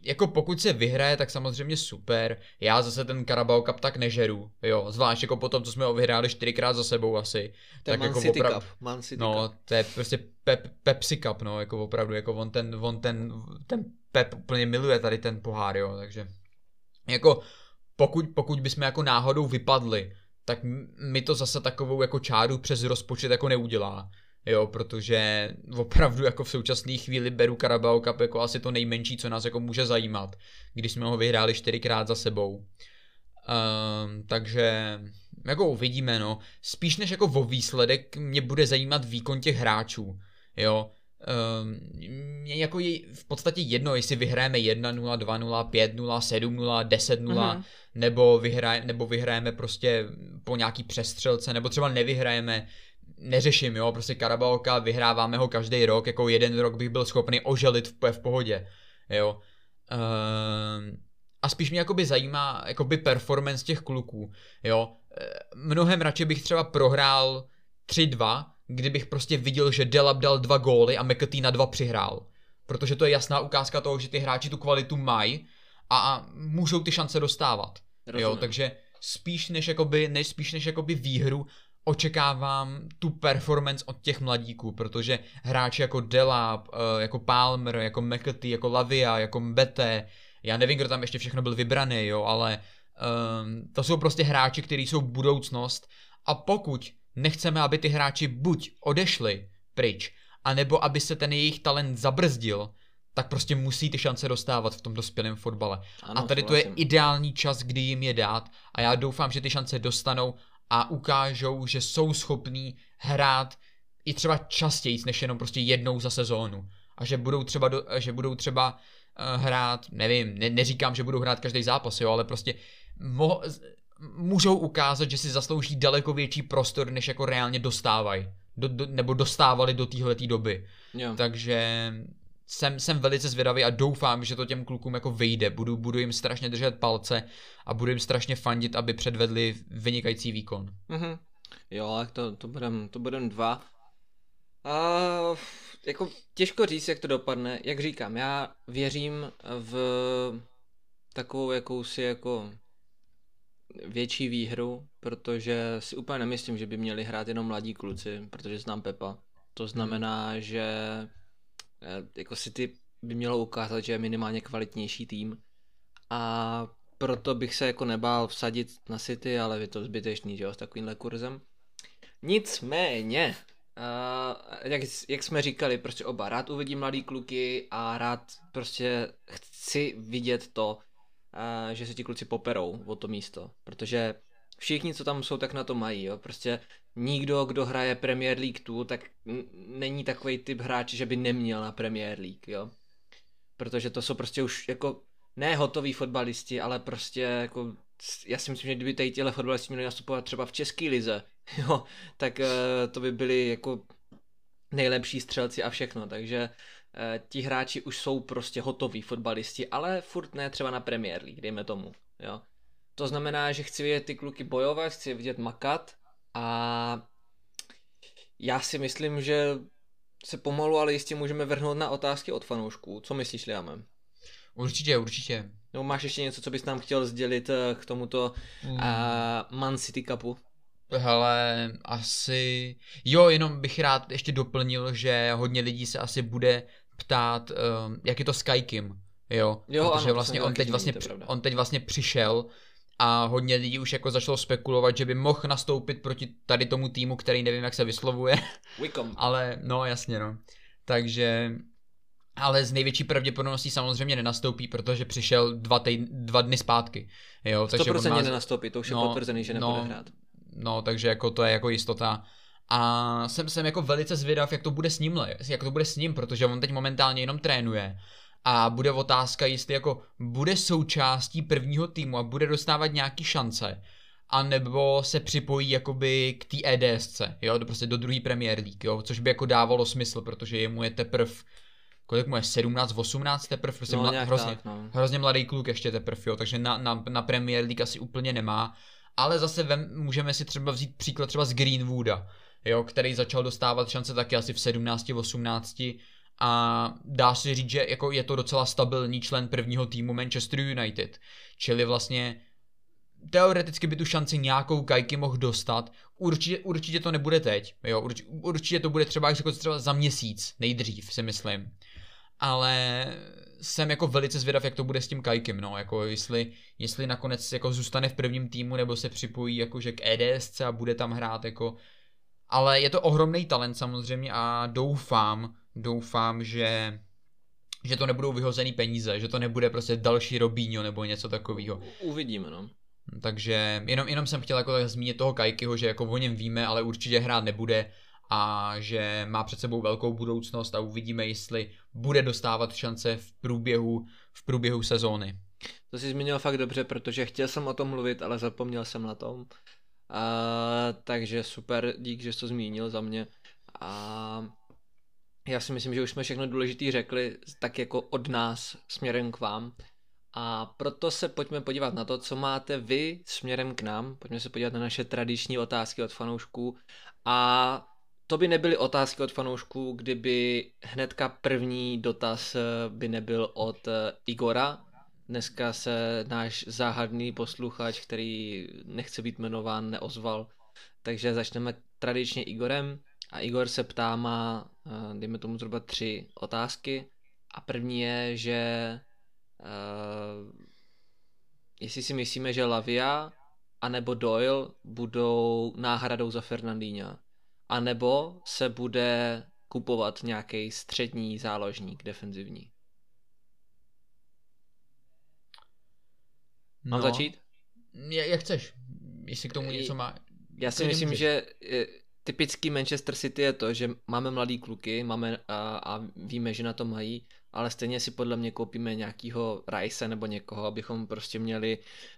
jako pokud se vyhraje, tak samozřejmě super. Já zase ten Carabao Cup tak nežeru, jo, zvlášť jako potom, co jsme ho vyhráli čtyřikrát za sebou asi. To tak Man jako City oprav... Cup. Man City no, Cup. to je prostě pep, Pepsi Cup, no, jako opravdu, jako on ten, on ten, ten Pep úplně miluje tady ten pohár, jo, takže jako pokud, pokud bychom jako náhodou vypadli, tak mi to zase takovou jako čáru přes rozpočet jako neudělá. Jo, protože opravdu jako v současné chvíli beru Carabao Cup jako asi to nejmenší, co nás jako může zajímat, když jsme ho vyhráli čtyřikrát za sebou. Um, takže jako uvidíme, no. Spíš než jako o výsledek mě bude zajímat výkon těch hráčů, jo. Um, mě jako je v podstatě jedno, jestli vyhrajeme 1-0, 2-0, 5-0, 7-0, 10-0, mm-hmm. nebo, vyhraj, nebo vyhrajeme prostě po nějaký přestřelce, nebo třeba nevyhrajeme neřeším, jo, prostě Karabalka, vyhráváme ho každý rok, jako jeden rok bych byl schopný oželit v, v pohodě, jo. Ehm, a spíš mě jakoby zajímá jakoby performance těch kluků, jo. Ehm, mnohem radši bych třeba prohrál 3-2, kdybych prostě viděl, že Delap dal dva góly a McAtee na dva přihrál. Protože to je jasná ukázka toho, že ty hráči tu kvalitu mají a, a můžou ty šance dostávat. Rozumím. Jo, takže spíš než jakoby, než spíš než jakoby výhru, očekávám tu performance od těch mladíků, protože hráči jako Delap, eh, jako Palmer, jako McAtee, jako Lavia, jako Mbete, já nevím, kdo tam ještě všechno byl vybraný, jo, ale um, to jsou prostě hráči, kteří jsou budoucnost a pokud nechceme, aby ty hráči buď odešli pryč, anebo aby se ten jejich talent zabrzdil, tak prostě musí ty šance dostávat v tom dospělém fotbale. Ano, a tady to je ideální čas, kdy jim je dát a já doufám, že ty šance dostanou a ukážou, že jsou schopní hrát i třeba častěji, než jenom prostě jednou za sezónu. A že budou třeba, do, že budou třeba uh, hrát, nevím, ne, neříkám, že budou hrát každý zápas, jo, ale prostě mo, můžou ukázat, že si zaslouží daleko větší prostor, než jako reálně dostávají. Do, do, nebo dostávali do téhle doby. Jo. Takže jsem, jsem velice zvědavý a doufám, že to těm klukům jako vyjde. Budu, budu jim strašně držet palce a budu jim strašně fandit, aby předvedli vynikající výkon. Mm-hmm. Jo, tak to, to budem, to budem dva. A jako těžko říct, jak to dopadne. Jak říkám, já věřím v takovou jakousi jako větší výhru, protože si úplně nemyslím, že by měli hrát jenom mladí kluci, protože znám Pepa. To znamená, hmm. že jako City by mělo ukázat, že je minimálně kvalitnější tým. A proto bych se jako nebál vsadit na City, ale je to zbytečný, že jo, s takovýmhle kurzem. Nicméně, uh, jak, jak jsme říkali, prostě oba, rád uvidím mladý kluky a rád prostě chci vidět to, uh, že se ti kluci poperou o to místo, protože všichni, co tam jsou, tak na to mají, jo, prostě nikdo, kdo hraje Premier League tu, tak není takový typ hráč, že by neměl na Premier League, jo. Protože to jsou prostě už jako ne hotoví fotbalisti, ale prostě jako já si myslím, že kdyby tady těhle fotbalisti měli nastupovat třeba v české lize, (laughs) jo, tak uh, to by byli jako nejlepší střelci a všechno, takže uh, ti hráči už jsou prostě hotoví fotbalisti, ale furt ne třeba na Premier League, dejme tomu, jo. To znamená, že chci vidět ty kluky bojovat, chci vidět makat a já si myslím, že se pomalu, ale jistě můžeme vrhnout na otázky od fanoušků. Co myslíš, Liamem? Určitě, určitě. Nebo máš ještě něco, co bys nám chtěl sdělit eh, k tomuto mm. uh, Man City Cupu? Hele, asi... Jo, jenom bych rád ještě doplnil, že hodně lidí se asi bude ptát, um, jak je to s Kajkim. jo, Jo, protože ano, vlastně on teď vlastně, on teď vlastně přišel a hodně lidí už jako začalo spekulovat, že by mohl nastoupit proti tady tomu týmu, který nevím, jak se vyslovuje, Wickham. (laughs) ale no jasně no. Takže, ale z největší pravděpodobností samozřejmě nenastoupí, protože přišel dva, týd- dva dny zpátky, jo, takže on 100% má, nenastoupí, to už je no, potvrzený, že nebude no, hrát. no, takže jako to je jako jistota. A jsem, jsem jako velice zvědav, jak to bude s ním, jak to bude s ním, protože on teď momentálně jenom trénuje. A bude otázka, jestli jako bude součástí prvního týmu a bude dostávat nějaký šance, a nebo se připojí jakoby k té EDSC, jo, do, prostě do druhé Premier League, jo, což by jako dávalo smysl, protože jemu je teprv, kolik mu je, 17, 18 teprv, prostě No, mla, hrozně, tak, no. hrozně mladý kluk ještě teprv, jo, takže na, na, na Premier League asi úplně nemá, ale zase vem, můžeme si třeba vzít příklad třeba z Greenwooda, jo, který začal dostávat šance taky asi v 17, 18 a dá se říct, že jako je to docela stabilní člen prvního týmu Manchester United, čili vlastně teoreticky by tu šanci nějakou Kajky mohl dostat. Určitě, určitě to nebude teď, jo, urč, určitě to bude třeba jako třeba za měsíc, nejdřív si myslím. Ale jsem jako velice zvědav, jak to bude s tím Kajkem, no, jako jestli, jestli nakonec jako zůstane v prvním týmu, nebo se připojí jakože k EDSC a bude tam hrát jako ale je to ohromný talent samozřejmě a doufám, doufám, že že to nebudou vyhozený peníze, že to nebude prostě další Robinho nebo něco takového. Uvidíme, no. Takže jenom, jenom jsem chtěl jako tak zmínit toho Kajkyho, že jako o něm víme, ale určitě hrát nebude a že má před sebou velkou budoucnost a uvidíme, jestli bude dostávat šance v průběhu, v průběhu sezóny. To jsi zmínil fakt dobře, protože chtěl jsem o tom mluvit, ale zapomněl jsem na tom. A, takže super, dík, že jsi to zmínil za mě. A já si myslím, že už jsme všechno důležité řekli, tak jako od nás směrem k vám. A proto se pojďme podívat na to, co máte vy směrem k nám. Pojďme se podívat na naše tradiční otázky od fanoušků. A to by nebyly otázky od fanoušků, kdyby hnedka první dotaz eh, by nebyl od eh, Igora. Dneska se náš záhadný posluchač, který nechce být jmenován, neozval. Takže začneme tradičně Igorem. A Igor se ptá, má, eh, dejme tomu zhruba tři otázky. A první je, že uh, jestli si myslíme, že Lavia anebo Doyle budou náhradou za Fernandína. A nebo se bude kupovat nějaký střední záložník defenzivní. Mám začít? Jak, jak chceš, jestli k tomu něco má. Já si myslím, můžeš. že eh, typický Manchester City je to, že máme mladý kluky máme a, a víme, že na to mají, ale stejně si podle mě koupíme nějakýho Rice nebo někoho, abychom prostě měli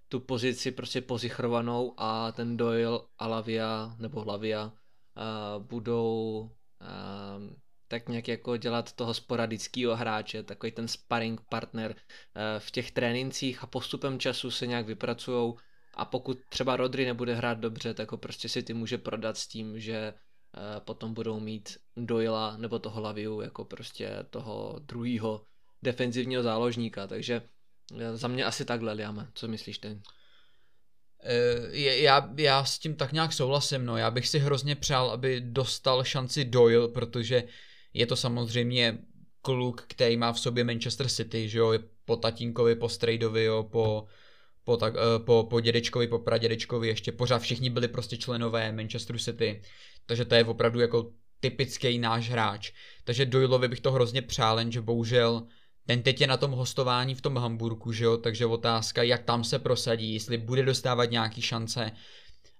tu pozici prostě pozichrovanou a ten Doyle a Lavia nebo Lavia uh, budou uh, tak nějak jako dělat toho sporadického hráče, takový ten sparring partner v těch trénincích a postupem času se nějak vypracujou a pokud třeba Rodry nebude hrát dobře, tak ho prostě si ty může prodat s tím, že uh, potom budou mít Doyla nebo toho Laviu jako prostě toho druhého defenzivního záložníka, takže eh, za mě asi takhle, Liame. Co myslíš ty? Eh, Já, já s tím tak nějak souhlasím, no. Já bych si hrozně přál, aby dostal šanci Doyle, protože je to samozřejmě kluk, který má v sobě Manchester City, že jo, po tatínkovi, po Strejdovi, jo, po, po, tak, eh, po, po dědečkovi, po pradědečkovi, ještě pořád všichni byli prostě členové Manchesteru City, takže to je opravdu jako typický náš hráč. Takže Doyleovi bych to hrozně přál, jenže bohužel ten teď je na tom hostování v tom Hamburku, že jo, takže otázka, jak tam se prosadí, jestli bude dostávat nějaký šance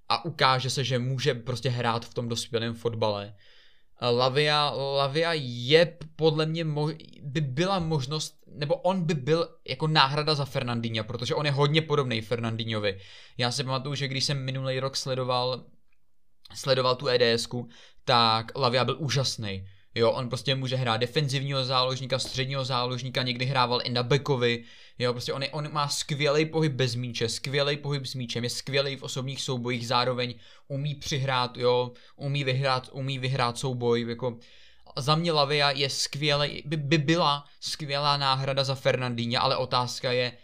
a ukáže se, že může prostě hrát v tom dospělém fotbale. Lavia, Lavia je podle mě, mo- by byla možnost, nebo on by byl jako náhrada za Fernandinha, protože on je hodně podobný Fernandinhovi. Já si pamatuju, že když jsem minulý rok sledoval, sledoval tu EDSku, tak Lavia byl úžasný. Jo, on prostě může hrát defenzivního záložníka, středního záložníka, někdy hrával i na bekovi, jo, prostě on, je, on má skvělý pohyb bez míče, skvělý pohyb s míčem, je skvělý v osobních soubojích, zároveň umí přihrát, jo, umí vyhrát, umí vyhrát souboj, jako za mě Lavia je skvělý, by, by byla skvělá náhrada za Fernandíně, ale otázka je,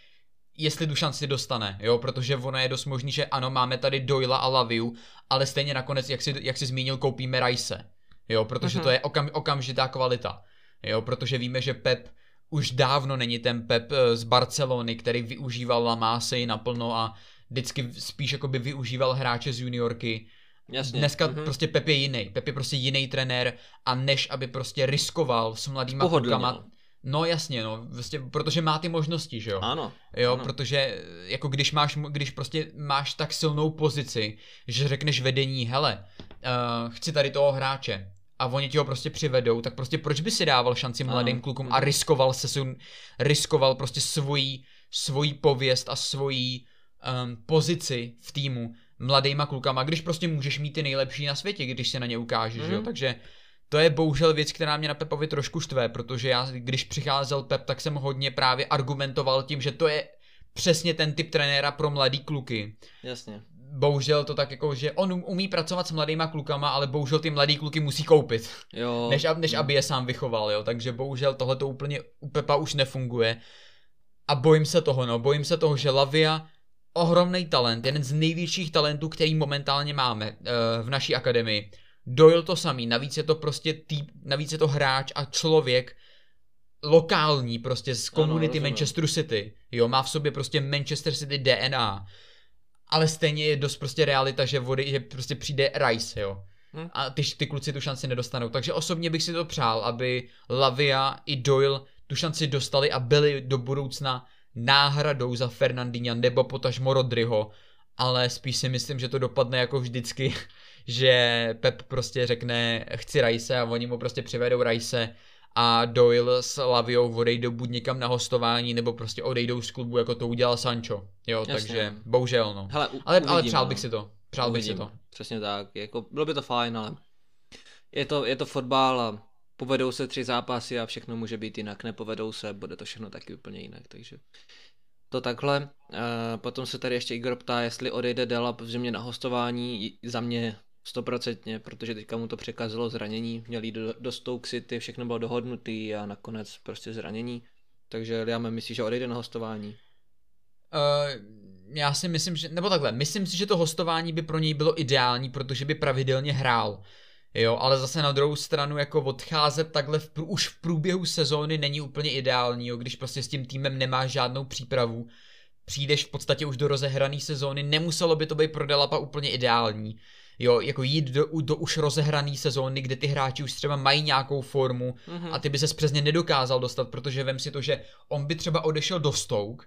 jestli tu šanci dostane, jo, protože ono je dost možný, že ano, máme tady Doyla a Laviu, ale stejně nakonec, jak si, jak si zmínil, koupíme Rice, jo, protože Mhm. to je okam, okamžitá kvalita, jo, protože víme, že Pep už dávno není ten Pep eh, z Barcelony, který využíval Lamásej naplno a vždycky spíš jakoby využíval hráče z juniorky. Jasně. Dneska Mhm. prostě Pep je jiný. Pep je prostě jiný trenér a než aby prostě riskoval s mladýma klukama. No jasně, no, prostě, protože má ty možnosti, že jo. Ano. Jo, ano. protože eh, jako když máš, když prostě máš tak silnou pozici, že řekneš vedení, hele, uh, chci tady toho hráče a oni ti ho prostě přivedou, tak prostě proč by si dával šanci Ano. mladým klukům a Mhm. riskoval se, svůj- riskoval prostě svojí, svojí pověst a svojí um, pozici v týmu mladýma klukama, když prostě můžeš mít ty nejlepší na světě, když se na ně ukážeš, Mhm. jo, takže to je bohužel věc, která mě na Pepovi trošku štve, protože já, když přicházel Pep, tak jsem hodně právě argumentoval tím, že to je přesně ten typ trenéra pro mladý kluky. Jasně. Bohužel to tak jako, že on um- umí pracovat s mladýma klukama, ale bohužel ty mladý kluky musí koupit, Jo. než, ab- než aby je sám vychoval, jo. Takže bohužel tohle to úplně u Pepa už nefunguje. A bojím se toho, no, bojím se toho, že Lavia, ohromný talent, jeden z největších talentů, který momentálně máme uh, v naší akademii. Doyle to samý, navíc je to prostě týp, navíc je to hráč a člověk lokální prostě z komunity rozumím. Manchesteru City. Jo, má v sobě prostě Manchester City DNA. Ale stejně je dost prostě realita, že, vody, že prostě přijde Rice, jo. Hm. A ty, ty kluci tu šanci nedostanou. Takže osobně bych si to přál, aby Lavia i Doyle tu šanci dostali a byli do budoucna náhradou za Fernandinha nebo potažmo Rodryho. Ale spíš si myslím, že to dopadne jako vždycky, (laughs) že Pep prostě řekne chci Rice a oni mu prostě přivedou Rice a Doyle s Laviou odejdou buď někam na hostování, nebo prostě odejdou z klubu, jako to udělal Sancho. Jo, Jasně, takže no. bohužel no. Hele, u, Ale, ale uvidíme, přál no. bych si to. Přál bych si to. Přesně tak. Jako, bylo by to fajn, ale je to, je to fotbal a povedou se tři zápasy a všechno může být jinak. Nepovedou se, bude to všechno taky úplně jinak. Takže to takhle. E, potom se tady ještě Igor ptá, jestli odejde Delap v zimě na hostování. Za mě stoprocentně, protože teďka mu to překazilo zranění. Měl jít do, do Stoke City, všechno bylo dohodnutý a nakonec prostě zranění. Takže Liam myslí, že odejde na hostování. Uh, já si myslím, že, nebo takhle, myslím si, že to hostování by pro něj bylo ideální, protože by pravidelně hrál. Jo, ale zase na druhou stranu jako odcházet takhle v, už v průběhu sezóny není úplně ideální, jo, když prostě s tím týmem nemáš žádnou přípravu, přijdeš v podstatě už do rozehrané sezóny, nemuselo by to být pro Delapa úplně ideální. Jo, jako jít do, do už rozehrané sezóny, kde ty hráči už třeba mají nějakou formu Mhm. a ty by se přesně nedokázal dostat, protože vem si to, že on by třeba odešel do Stoke,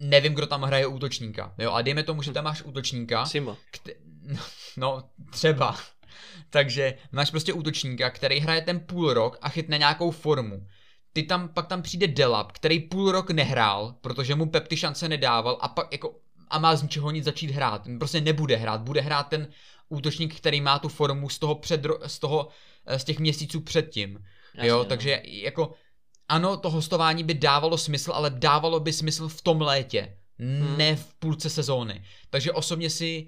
nevím, kdo tam hraje útočníka, jo, a dejme tomu, že tam máš útočníka, Simo. kte- no, třeba, takže máš prostě útočníka, který hraje ten půl rok a chytne nějakou formu. Ty tam, pak tam přijde Delap, který půl rok nehrál, protože mu Pep ty šance nedával a pak jako a má z ničeho nic začít hrát. Ten prostě nebude hrát, bude hrát ten útočník, který má tu formu z toho, před, z toho eh, z těch měsíců předtím. Jasně, jo, no. takže jako ano, to hostování by dávalo smysl, ale dávalo by smysl v tom létě, Hmm. ne v půlce sezóny. Takže osobně si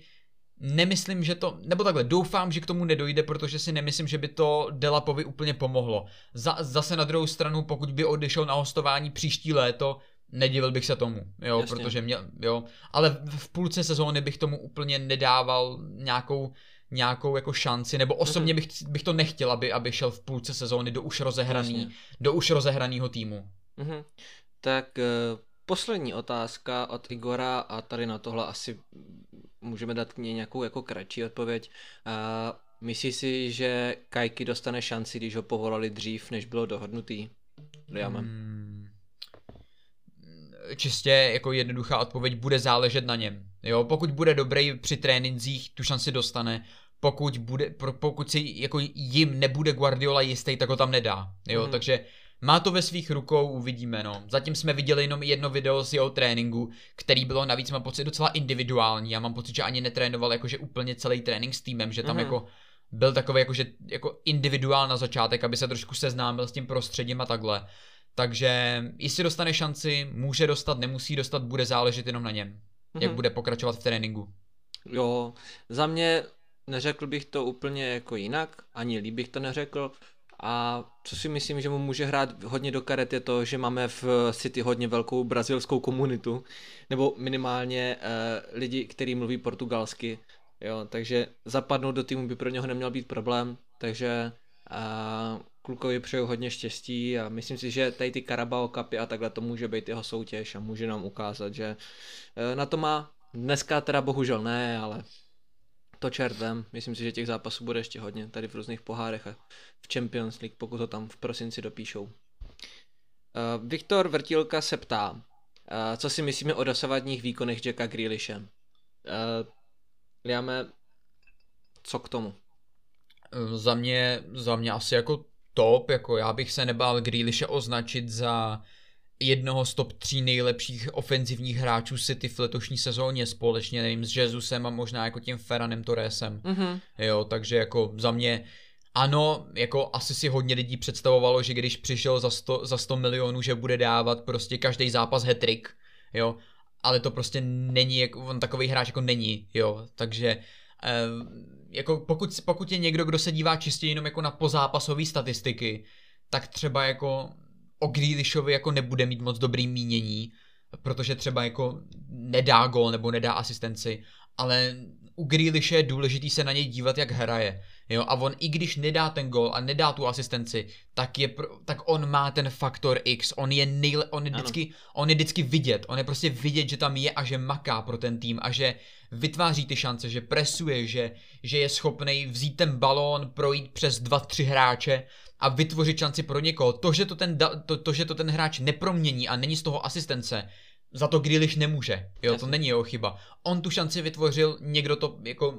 nemyslím, že to, nebo takhle, doufám, že k tomu nedojde, protože si nemyslím, že by to Delapovi úplně pomohlo. Za, zase na druhou stranu, pokud by odešel na hostování příští léto, nedivil bych se tomu, jo, Jasně. protože měl, jo, ale v půlce sezóny bych tomu úplně nedával nějakou nějakou jako šanci, nebo osobně bych, bych to nechtěl, aby, aby šel v půlce sezóny do už rozehraný, Jasně. do už rozehraného týmu. Mhm. Tak eh, poslední otázka od Igora a tady na tohle asi můžeme dát k ní nějakou jako kratší odpověď. Uh, myslíš si, že Kajky dostane šanci, když ho povolali dřív, než bylo dohodnutý? Liamem. Hmm. Čistě jako jednoduchá odpověď bude záležet na něm. Jo, pokud bude dobrý při trénincích, tu šanci dostane. Pokud, bude, pro- pokud si jako jim nebude Guardiola jistý, tak ho tam nedá. Jo, Mhm. takže má to ve svých rukou, uvidíme, no. Zatím jsme viděli jenom jedno video z jeho tréninku, který bylo navíc, mám pocit, docela individuální. Já mám pocit, že ani netrénoval jakože úplně celý trénink s týmem, že tam Mhm. jako byl takový jakože jako individuál na začátek, aby se trošku seznámil s tím prostředím a takhle. Takže jestli dostane šanci, může dostat, nemusí dostat, bude záležet jenom na něm, jak Mhm. bude pokračovat v tréninku. Jo, za mě neřekl bych to úplně jako jinak, ani líp bych to neřekl. A co si myslím, že mu může hrát hodně do karet je to, že máme v City hodně velkou brazilskou komunitu, nebo minimálně uh, lidi, kteří mluví portugalsky, jo, takže zapadnout do týmu by pro něho neměl být problém, takže uh, klukovi přeju hodně štěstí a myslím si, že tady ty Carabao Cupy a takhle to může být jeho soutěž a může nám ukázat, že eh, na to má dneska teda bohužel ne, ale to čertem. Myslím si, že těch zápasů bude ještě hodně tady v různých pohárech a v Champions League, pokud to tam v prosinci dopíšou. Uh, Viktor Vrtilka se ptá, uh, co si myslíme o dosavadních výkonech Jacka Grealishe. Liame, co k tomu? Za mě, za mě asi jako top, jako já bych se nebál Grealishe označit za jednoho z top tří nejlepších ofenzivních hráčů City v letošní sezóně společně, nevím, s Jesusem a možná jako tím Ferranem Torresem. Mm-hmm. Jo, takže jako za mě ano, jako asi si hodně lidí představovalo, že když přišel za 100, za 100 milionů, že bude dávat prostě každý zápas hetrik, jo, ale to prostě není, jako, on takový hráč jako není, jo, takže eh, jako pokud, pokud je někdo, kdo se dívá čistě jenom jako na pozápasové statistiky, tak třeba jako o Grealishovi jako nebude mít moc dobrý mínění, protože třeba jako nedá gol nebo nedá asistenci, ale u Grealishe je důležitý se na něj dívat, jak hraje. Jo, a on i když nedá ten gol a nedá tu asistenci, tak, je, tak on má ten faktor X, on je, nejle, on, je vždycky, on je vždycky vidět, on je prostě vidět, že tam je a že maká pro ten tým a že vytváří ty šance, že presuje, že, že je schopný vzít ten balón, projít přes dva, tři hráče a vytvořit šanci pro někoho. To, že to ten, to, to, že to ten hráč nepromění a není z toho asistence, za to Grealish nemůže. Jo, to není jeho chyba. On tu šanci vytvořil, někdo to jako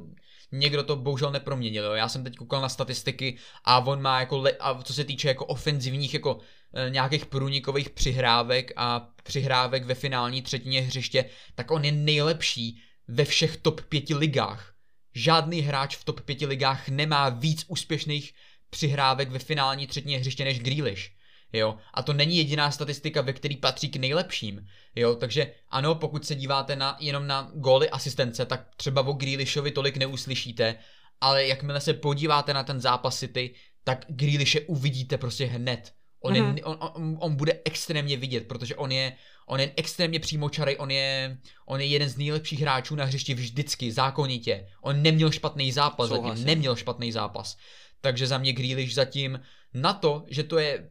někdo to bohužel neproměnil. Jo. Já jsem teď koukal na statistiky a on má jako, le, a co se týče jako ofenzivních jako e, nějakých průnikových přihrávek a přihrávek ve finální třetině hřiště, tak on je nejlepší ve všech top pěti ligách. Žádný hráč v top pěti ligách nemá víc úspěšných přihrávek ve finální třetině hřiště než Grealish. Jo, a to není jediná statistika, ve který patří k nejlepším. Jo, takže ano, pokud se díváte na, jenom na góly asistence, tak třeba o Grealishovi tolik neuslyšíte, ale jakmile se podíváte na ten zápas City, tak Grealishe uvidíte prostě hned. On, mm-hmm. je, mhm. on, on, on bude extrémně vidět, protože on je, on je extrémně přímočarej, on je, on je jeden z nejlepších hráčů na hřišti vždycky, zákonitě. On neměl špatný zápas Souhlasím. zatím, neměl špatný zápas. Takže za mě Grealish zatím na to, že to je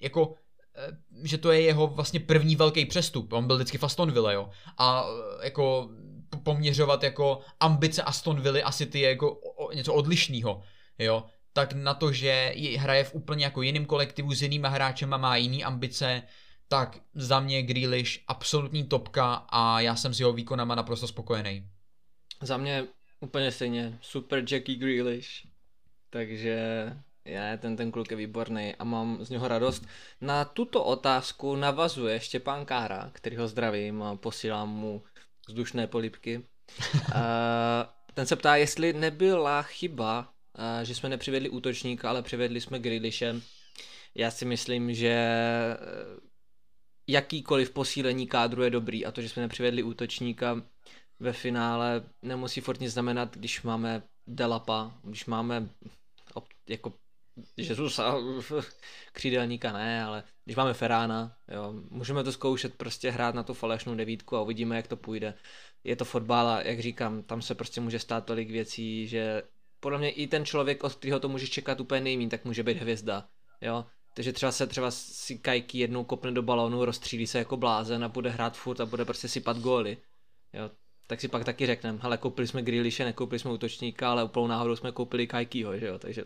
jako eh, že to je jeho vlastně první velký přestup. On byl vždycky v Aston Villa, jo. A eh, jako poměřovat jako ambice Aston Villa asi ty je jako něco odlišného, jo. Tak na to, že hraje v úplně jako jiným kolektivu s jinýma hráčema, má jiný ambice, tak za mě Grealish absolutní topka a já jsem s jeho výkonama naprosto spokojený. Za mě úplně stejně super Jackie Grealish, takže je, ten, ten kluk je výborný a mám z něho radost. Na tuto otázku navazuje Štěpán Kára, který ho zdravím a posílám mu vzdušné polipky. (laughs) ten se ptá, jestli nebyla chyba, že jsme nepřivedli útočníka, ale přivedli jsme Grealishe. Já si myslím, že e, jakýkoliv posílení kádru je dobrý a to, že jsme nepřivedli útočníka ve finále nemusí furt nic znamenat, když máme Delapa, když máme jako Jezusa, (laughs) křídelníka ne, ale když máme Ferána, jo, můžeme to zkoušet prostě hrát na tu falešnou devítku a uvidíme, jak to půjde. Je to fotbal a jak říkám, tam se prostě může stát tolik věcí, že podle mě i ten člověk, od kterého to můžeš čekat úplně nejmín, tak může být hvězda, jo. Takže třeba se třeba si Kajky jednou kopne do balónu, rozstřílí se jako blázen a bude hrát furt a bude prostě sypat góly. Jo, tak si pak taky řekneme, hele, koupili jsme Grealishe, nekoupili jsme útočníka, ale úplnou náhodou jsme koupili Kajkýho, že jo, takže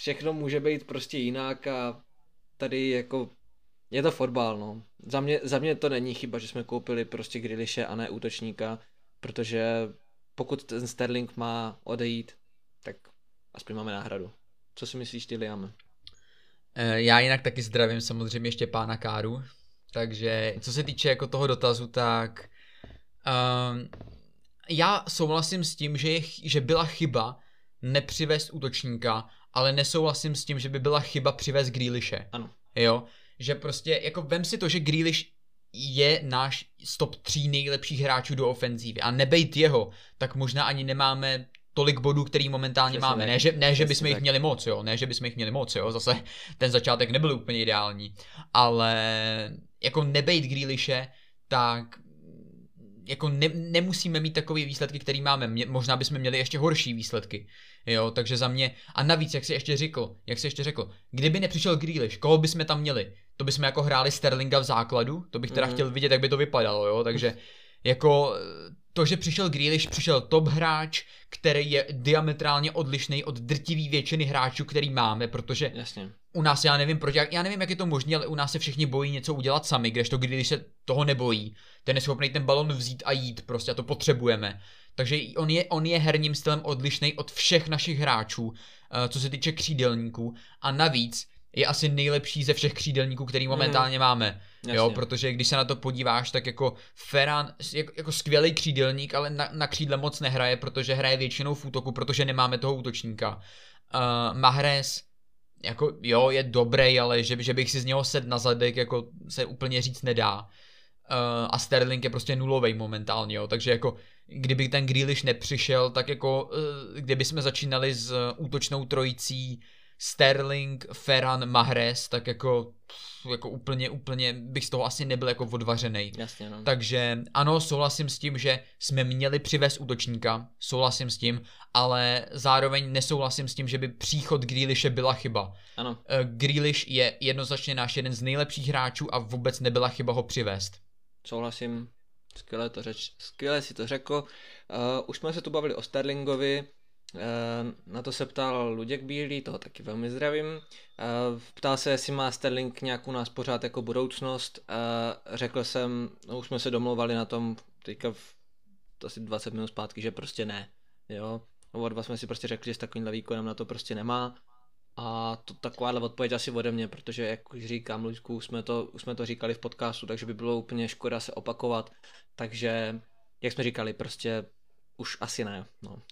všechno může být prostě jinak a tady jako je to fotbal, no. Za mě, za mě to není chyba, že jsme koupili prostě Grilishe a ne útočníka, protože pokud ten Sterling má odejít, tak aspoň máme náhradu. Co si myslíš ty, Liam? Eh, já jinak taky zdravím samozřejmě ještě pána Káru, takže co se týče jako toho dotazu, tak um, já souhlasím s tím, že, je, že byla chyba nepřivést útočníka, ale nesouhlasím s tím, že by byla chyba přivést Grealishe. Ano. Jo, že prostě, jako vem si to, že Grealish je náš stop 3 nejlepších hráčů do ofenzívy a nebejt jeho, tak možná ani nemáme tolik bodů, který momentálně Přesně máme. Ne, že, ne, že bychom jich měli moc, jo. Ne, že bychom jich měli moc, jo. Zase ten začátek nebyl úplně ideální. Ale jako nebejt Grealishe, tak jako ne, nemusíme mít takové výsledky, které máme. Mě, možná bychom měli ještě horší výsledky. Jo, takže za mě, a navíc, jak si ještě řekl, jak si ještě řekl, kdyby nepřišel Grealish, koho bychom tam měli? To bychom jako hráli Sterlinga v základu, to bych teda mm. chtěl vidět, jak by to vypadalo, jo, takže jako to, že přišel Grealish, přišel top hráč, který je diametrálně odlišný od drtivé většiny hráčů, který máme, protože Jasně. u nás, já nevím proč, já nevím, jak je to možné, ale u nás se všichni bojí něco udělat sami, kdežto Grealish se toho nebojí. Ten je schopný ten balon vzít a jít, prostě a to potřebujeme. Takže on je, on je herním stylem odlišný od všech našich hráčů, eh, co se týče křídelníků. A navíc je asi nejlepší ze všech křídelníků, který mhm. momentálně mm. máme. Jasně. Jo, protože když se na to podíváš, tak jako Ferran, jako, jako skvělý křídelník, ale na, na křídle moc nehraje, protože hraje většinou v útoku, protože nemáme toho útočníka. Uh, Mahrez, jako jo, je dobrý, ale že, že bych si z něho sedl na zadek, jako se úplně říct nedá. Uh, a Sterling je prostě nulový momentálně, jo, takže jako kdyby ten Grealish nepřišel, tak jako uh, kdyby jsme začínali s útočnou trojicí Sterling, Ferran, Mahrez, tak jako, jako úplně, úplně bych z toho asi nebyl jako odvařený. Jasně, no. Takže ano, souhlasím s tím, že jsme měli přivést útočníka, souhlasím s tím, ale zároveň nesouhlasím s tím, že by příchod Grealishe byla chyba. Ano. Uh, Grealish je jednoznačně náš jeden z nejlepších hráčů a vůbec nebyla chyba ho přivést. Souhlasím, skvěle, to řeč, skvěle si to řekl. Uh, už jsme se tu bavili o Sterlingovi, Eh, na to se ptal Luděk Bílý, toho taky velmi zdravím. Eh, ptal se, jestli má Sterling nějakou nás pořád jako budoucnost. Eh, řekl jsem, no už jsme se domlouvali na tom teďka v asi 20 minut zpátky, že prostě ne. Jo, oba dva jsme si prostě řekli, že s takovýmhle výkonem na to prostě nemá. A to takováhle odpověď asi ode mě, protože jak už říkám, Luďku, už jsme, to, už jsme to říkali v podcastu, takže by bylo úplně škoda se opakovat. Takže, jak jsme říkali, prostě už asi ne. No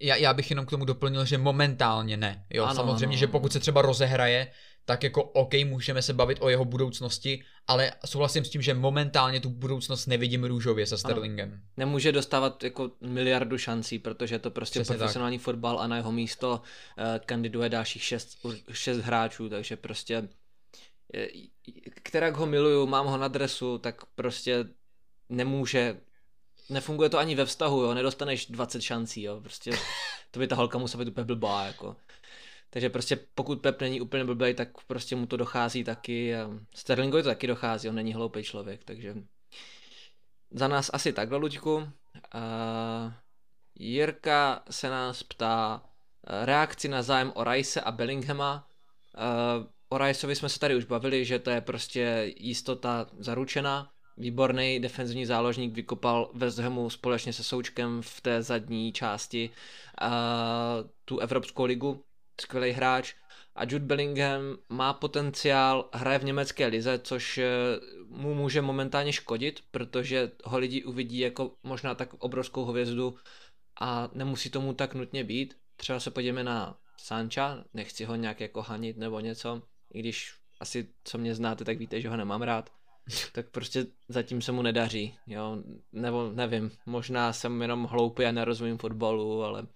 já, já bych jenom k tomu doplnil, že momentálně ne. Jo, ano, samozřejmě, ano. že pokud se třeba rozehraje, tak jako OK, můžeme se bavit o jeho budoucnosti, ale souhlasím s tím, že momentálně tu budoucnost nevidím růžově se Sterlingem. Ano. Nemůže dostávat jako miliardu šancí, protože je to prostě Přesně profesionální tak. fotbal a na jeho místo uh, kandiduje dalších šest, šest hráčů, takže prostě kterak ho miluju, mám ho na dresu, tak prostě nemůže nefunguje to ani ve vztahu, jo, nedostaneš 20 šancí, jo, prostě (laughs) to by ta holka musela být úplně blbá, jako. Takže prostě pokud Pep není úplně blbý, tak prostě mu to dochází taky a Sterlingovi to taky dochází, on není hloupý člověk, takže za nás asi takhle, Luďku. Uh, Jirka se nás ptá reakci na zájem o Rice a Bellinghama. Uh, o Riceovi jsme se tady už bavili, že to je prostě jistota zaručená výborný defenzivní záložník vykopal West Hamu společně se Součkem v té zadní části uh, tu Evropskou ligu. Skvělý hráč. A Jude Bellingham má potenciál, hraje v německé lize, což eh, mu může momentálně škodit, protože ho lidi uvidí jako možná tak obrovskou hvězdu a nemusí tomu tak nutně být. Třeba se podíváme na Sancha, nechci ho nějak jako hanit nebo něco, i když asi co mě znáte, tak víte, že ho nemám rád (laughs) tak prostě zatím se mu nedaří, jo, nebo nevím, možná jsem jenom hloupý a nerozumím fotbalu, ale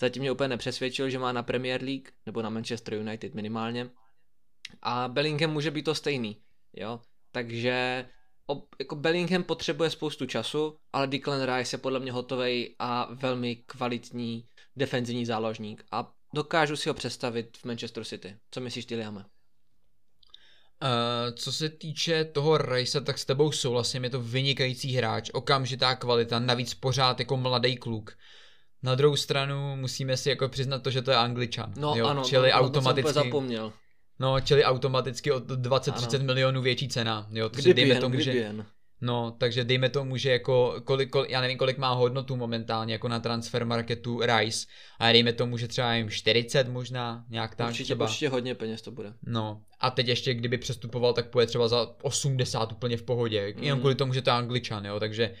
zatím mě úplně nepřesvědčil, že má na Premier League, nebo na Manchester United minimálně, a Bellingham může být to stejný, jo, takže ob, jako Bellingham potřebuje spoustu času, ale Declan Rice je podle mě hotový a velmi kvalitní defenzivní záložník a dokážu si ho představit v Manchester City. Co myslíš ty, Liame? Uh, co se týče toho Rajsa, tak s tebou souhlasím, je to vynikající hráč, okamžitá kvalita, navíc pořád jako mladý kluk. Na druhou stranu musíme si jako přiznat to, že to je angličan. No jo? ano, čili no, automaticky, to zapomněl. No, čili automaticky o 20-30 milionů větší cena. Jo, to kdyby jen, tomu, kdyby že, jen. No, takže dejme tomu, že jako, kolik, kolik, já nevím, kolik má hodnotu momentálně jako na transfer marketu Rice, a dejme tomu, že třeba jim 40 možná, nějak tak určitě, třeba. Určitě hodně peněz to bude. No, a teď ještě kdyby přestupoval, tak půjde třeba za 80 úplně v pohodě, mm. jenom kvůli tomu, že to je angličan, jo, takže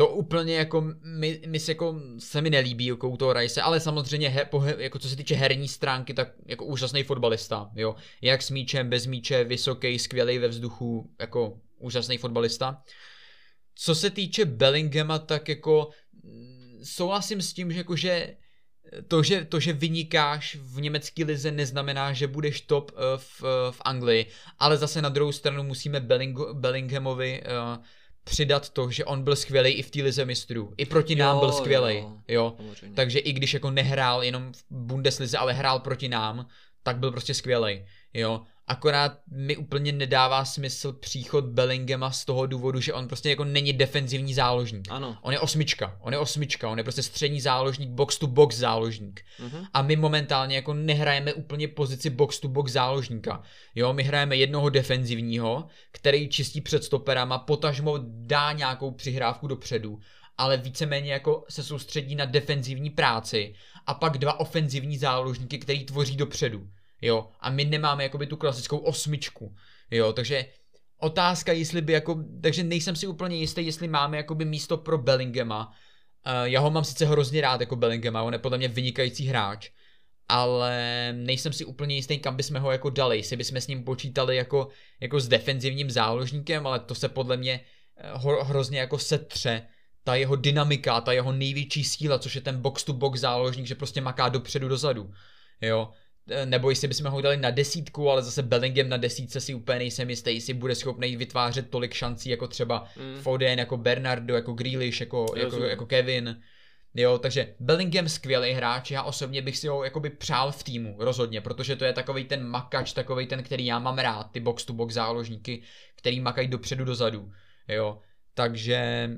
to úplně jako mi, mi se, jako, se mi nelíbí jako u toho Rice, ale samozřejmě he, po, jako co se týče herní stránky, tak jako úžasný fotbalista, jo. Jak s míčem, bez míče, vysoký, skvělý ve vzduchu, jako úžasný fotbalista. Co se týče Bellinghama, tak jako mm, souhlasím s tím, že jako, že to, že, to, že vynikáš v německé lize, neznamená, že budeš top uh, v, uh, v Anglii, ale zase na druhou stranu musíme Belling, Bellinghamovi uh, přidat to, že on byl skvělý i v té lize mistrů. I proti nám Jo, byl skvělý. jo, Jo, samozřejmě. Takže i když jako nehrál jenom v Bundeslize, ale hrál proti nám, tak byl prostě skvělý. Jo. Akorát mi úplně nedává smysl příchod Bellinghama z toho důvodu, že on prostě jako není defenzivní záložník. Ano. On je osmička, on je osmička, on je prostě střední záložník, box to box záložník. Mhm. A my momentálně jako nehrajeme úplně pozici box to box záložníka. Jo, my hrajeme jednoho defenzivního, který čistí před stoperama, potažmo dá nějakou přihrávku dopředu, ale víceméně jako se soustředí na defenzivní práci a pak dva ofenzivní záložníky, který tvoří dopředu. Jo, a my nemáme jakoby tu klasickou osmičku. Jo, takže otázka, jestli by jako, takže nejsem si úplně jistý, jestli máme jakoby místo pro Bellingema. Uh, já ho mám sice hrozně rád jako Bellingema, on je podle mě vynikající hráč, ale nejsem si úplně jistý, kam bychom ho jako dali, jestli bychom s ním počítali jako, jako s defenzivním záložníkem, ale to se podle mě eh, ho, hrozně jako setře ta jeho dynamika, ta jeho největší síla, což je ten box to box záložník, že prostě maká dopředu dozadu. Jo, Eh, nebo jestli bychom ho dali na desítku, ale zase Bellingham na desítce si úplně nejsem jistý, jestli bude schopný vytvářet tolik šancí jako třeba Mm. Foden, jako Bernardo, jako Grealish, jako, jako, jako Kevin. Jo, takže Bellingham skvělý hráč, já osobně bych si ho jakoby přál v týmu, rozhodně, protože to je takový ten makač, takový ten, který já mám rád, ty box to box záložníky, který makají dopředu dozadu, jo. Takže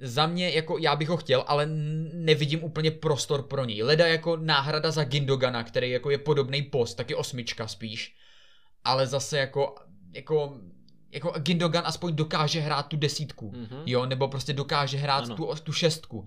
za mě, jako já bych ho chtěl, ale nevidím úplně prostor pro něj. Leda jako náhrada za Gindogana, který jako je podobný post, taky osmička spíš. Ale zase jako, jako, jako Gindogan aspoň dokáže hrát tu desítku. Mhm. Jo, nebo prostě dokáže hrát Ano. tu, tu šestku.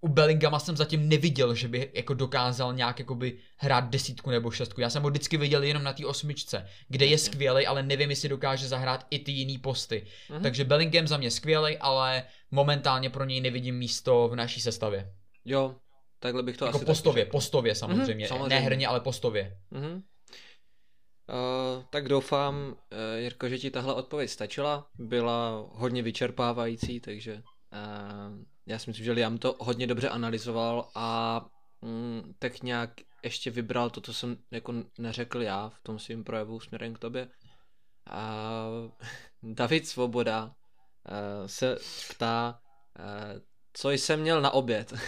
U Bellingama jsem zatím neviděl, že by jako dokázal nějak jakoby hrát desítku nebo šestku. Já jsem ho vždycky viděl jenom na té osmičce, kde je skvělý, ale nevím, jestli dokáže zahrát i ty jiný posty. Mhm. Takže Bellingham za mě skvělý, ale momentálně pro něj nevidím místo v naší sestavě. Jo, takhle bych to jako asi postově, taky postově samozřejmě. Mhm, samozřejmě. Ne herně, ale postově. Mhm. Uh, tak doufám, uh, Jirko, že ti tahle odpověď stačila. Byla hodně vyčerpávající, takže uh, já si myslím, že Liam to hodně dobře analyzoval a mm, tak nějak ještě vybral to, co jsem jako neřekl já v tom svém projevu směrem k tobě. A (laughs) David Svoboda uh, se ptá, uh, co jsem měl na oběd. (laughs)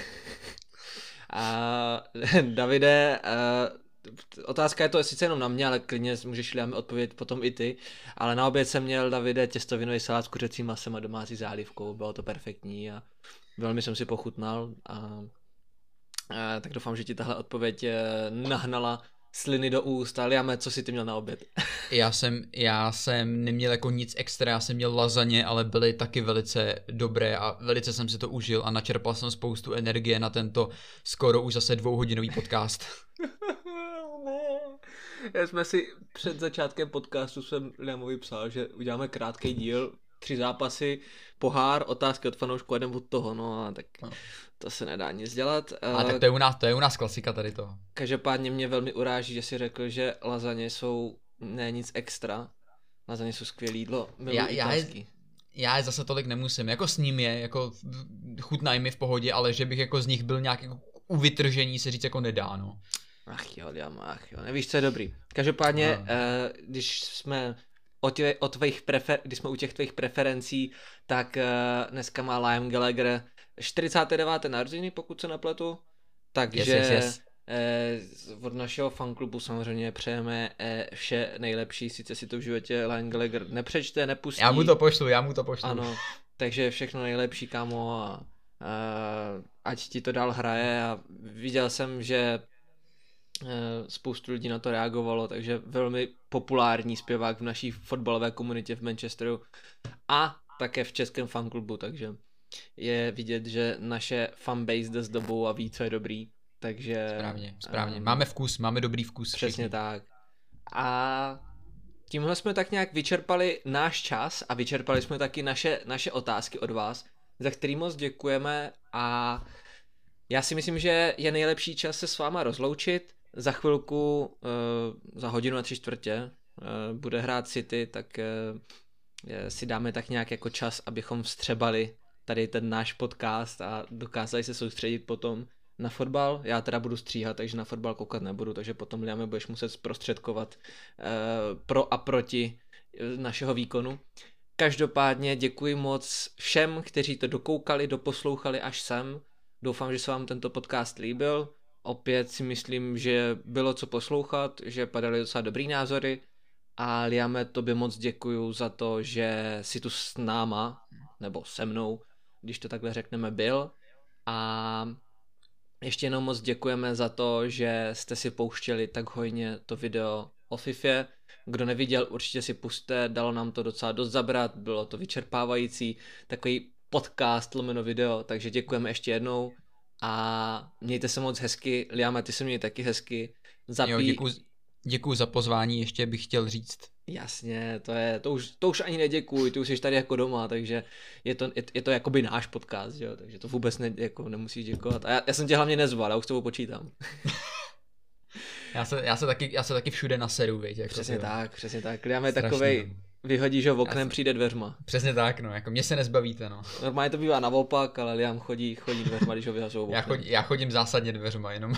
A (laughs) Davide, uh, otázka je to sice jenom na mě, ale klidně můžeš Liam odpovědět potom i ty. Ale na oběd jsem měl Davide těstovinový salát s kuřecím masem a domácí zálivkou. Bylo to perfektní a velmi jsem si pochutnal. A, a tak doufám, že ti tahle odpověď eh, nahnala sliny do úst. A Liame, co si ty měl na oběd? (laughs) Já jsem, já jsem neměl jako nic extra, já jsem měl lazaně, ale byly taky velice dobré a velice jsem si to užil a načerpal jsem spoustu energie na tento skoro už zase dvouhodinový podcast. (laughs) Já jsme si před začátkem podcastu jsem Liamovi psal, že uděláme krátký díl, tři zápasy, pohár, otázky od fanoušků a jdem od toho, no a tak No. to se nedá nic dělat. A Eh, tak to je u nás, to je u nás klasika tady to. Každopádně mě velmi uráží, že si řekl, že lazaně jsou ne nic extra. Lazaně jsou skvělé jídlo. Miluji Já- já je-. Já je zase tolik nemusím, jako s ním je, jako chutnají mi v pohodě, ale že bych jako z nich byl nějak jako u vytržení se říct jako nedá, no. Ach jo, Liam, ach jo, nevíš, co je dobrý. Každopádně, No. eh, když jsme o, tě, o tvých prefer, když jsme u těch tvých preferencí, tak eh, dneska má Liam Gallagher 49. narozeniny, pokud se nepletu. Takže Yes, yes, yes. Eh, od našeho fanklubu samozřejmě přejeme eh, vše nejlepší, sice si to v životě Liam Gallagher nepřečte, nepustí. Já mu to pošlu, já mu to pošlu. Ano, takže všechno nejlepší, kámo, a, a ať ti to dál hraje a viděl jsem, že eh, spoustu lidí na to reagovalo, takže velmi populární zpěvák v naší fotbalové komunitě v Manchesteru a také v českém fanklubu, takže je vidět, že naše fanbase jde s dobou a ví, co je dobrý, takže... Správně, správně. ehm, Máme vkus, máme dobrý vkus. Přesně všichni. tak. A tímhle jsme tak nějak vyčerpali náš čas a vyčerpali jsme taky naše, naše otázky od vás, za který moc děkujeme a já si myslím, že je nejlepší čas se s váma rozloučit. Za chvilku, uh, za hodinu a tři čtvrtě, uh, bude hrát City, tak uh, si dáme tak nějak jako čas, abychom vstřebali tady ten náš podcast a dokázali se soustředit potom na fotbal. Já teda budu stříhat, takže na fotbal koukat nebudu, takže potom Liame budeš muset zprostředkovat pro a proti eh, našeho výkonu. Každopádně děkuji moc všem, kteří to dokoukali, doposlouchali až sem. Doufám, že se vám tento podcast líbil. Opět si myslím, že bylo co poslouchat, že padaly docela dobrý názory. A Liame, tobě moc děkuju za to, že si tu s náma, nebo se mnou, když to takhle řekneme, byl. A ještě jenom moc děkujeme za to, že jste si pouštěli tak hojně to video o FIFA. Kdo neviděl, určitě si puste, dalo nám to docela dost zabrat, bylo to vyčerpávající, takový podcast lomeno video, takže děkujeme ještě jednou a mějte se moc hezky, Liame, ty se měj taky hezky. Zapí... Jo, děkuji, děkuji za pozvání, ještě bych chtěl říct. Jasně, to je, to už, to už ani neděkuji, ty už jsi tady jako doma, takže je to, je, je to jakoby náš podcast, jo, takže to vůbec ne, jako nemusíš děkovat. A já, já jsem tě hlavně nezval, já už s tebou počítám. (laughs) já, se, já, se taky, já se taky všude naseru, víš. Jako přesně tak, přesně tak. Kliam takovej, vyhodíš ho v oknem, se... přijde dveřma. Přesně tak, no, jako mě se nezbavíte, no. Normálně to bývá naopak, ale Liam chodí, chodí dveřma, když ho vyhazou já, chodí, já chodím zásadně dveřma, jenom.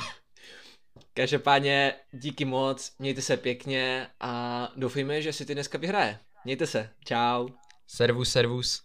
Každopádně díky moc, mějte se pěkně a doufejme, že si ty dneska vyhraje. Mějte se, čau. Servus, servus.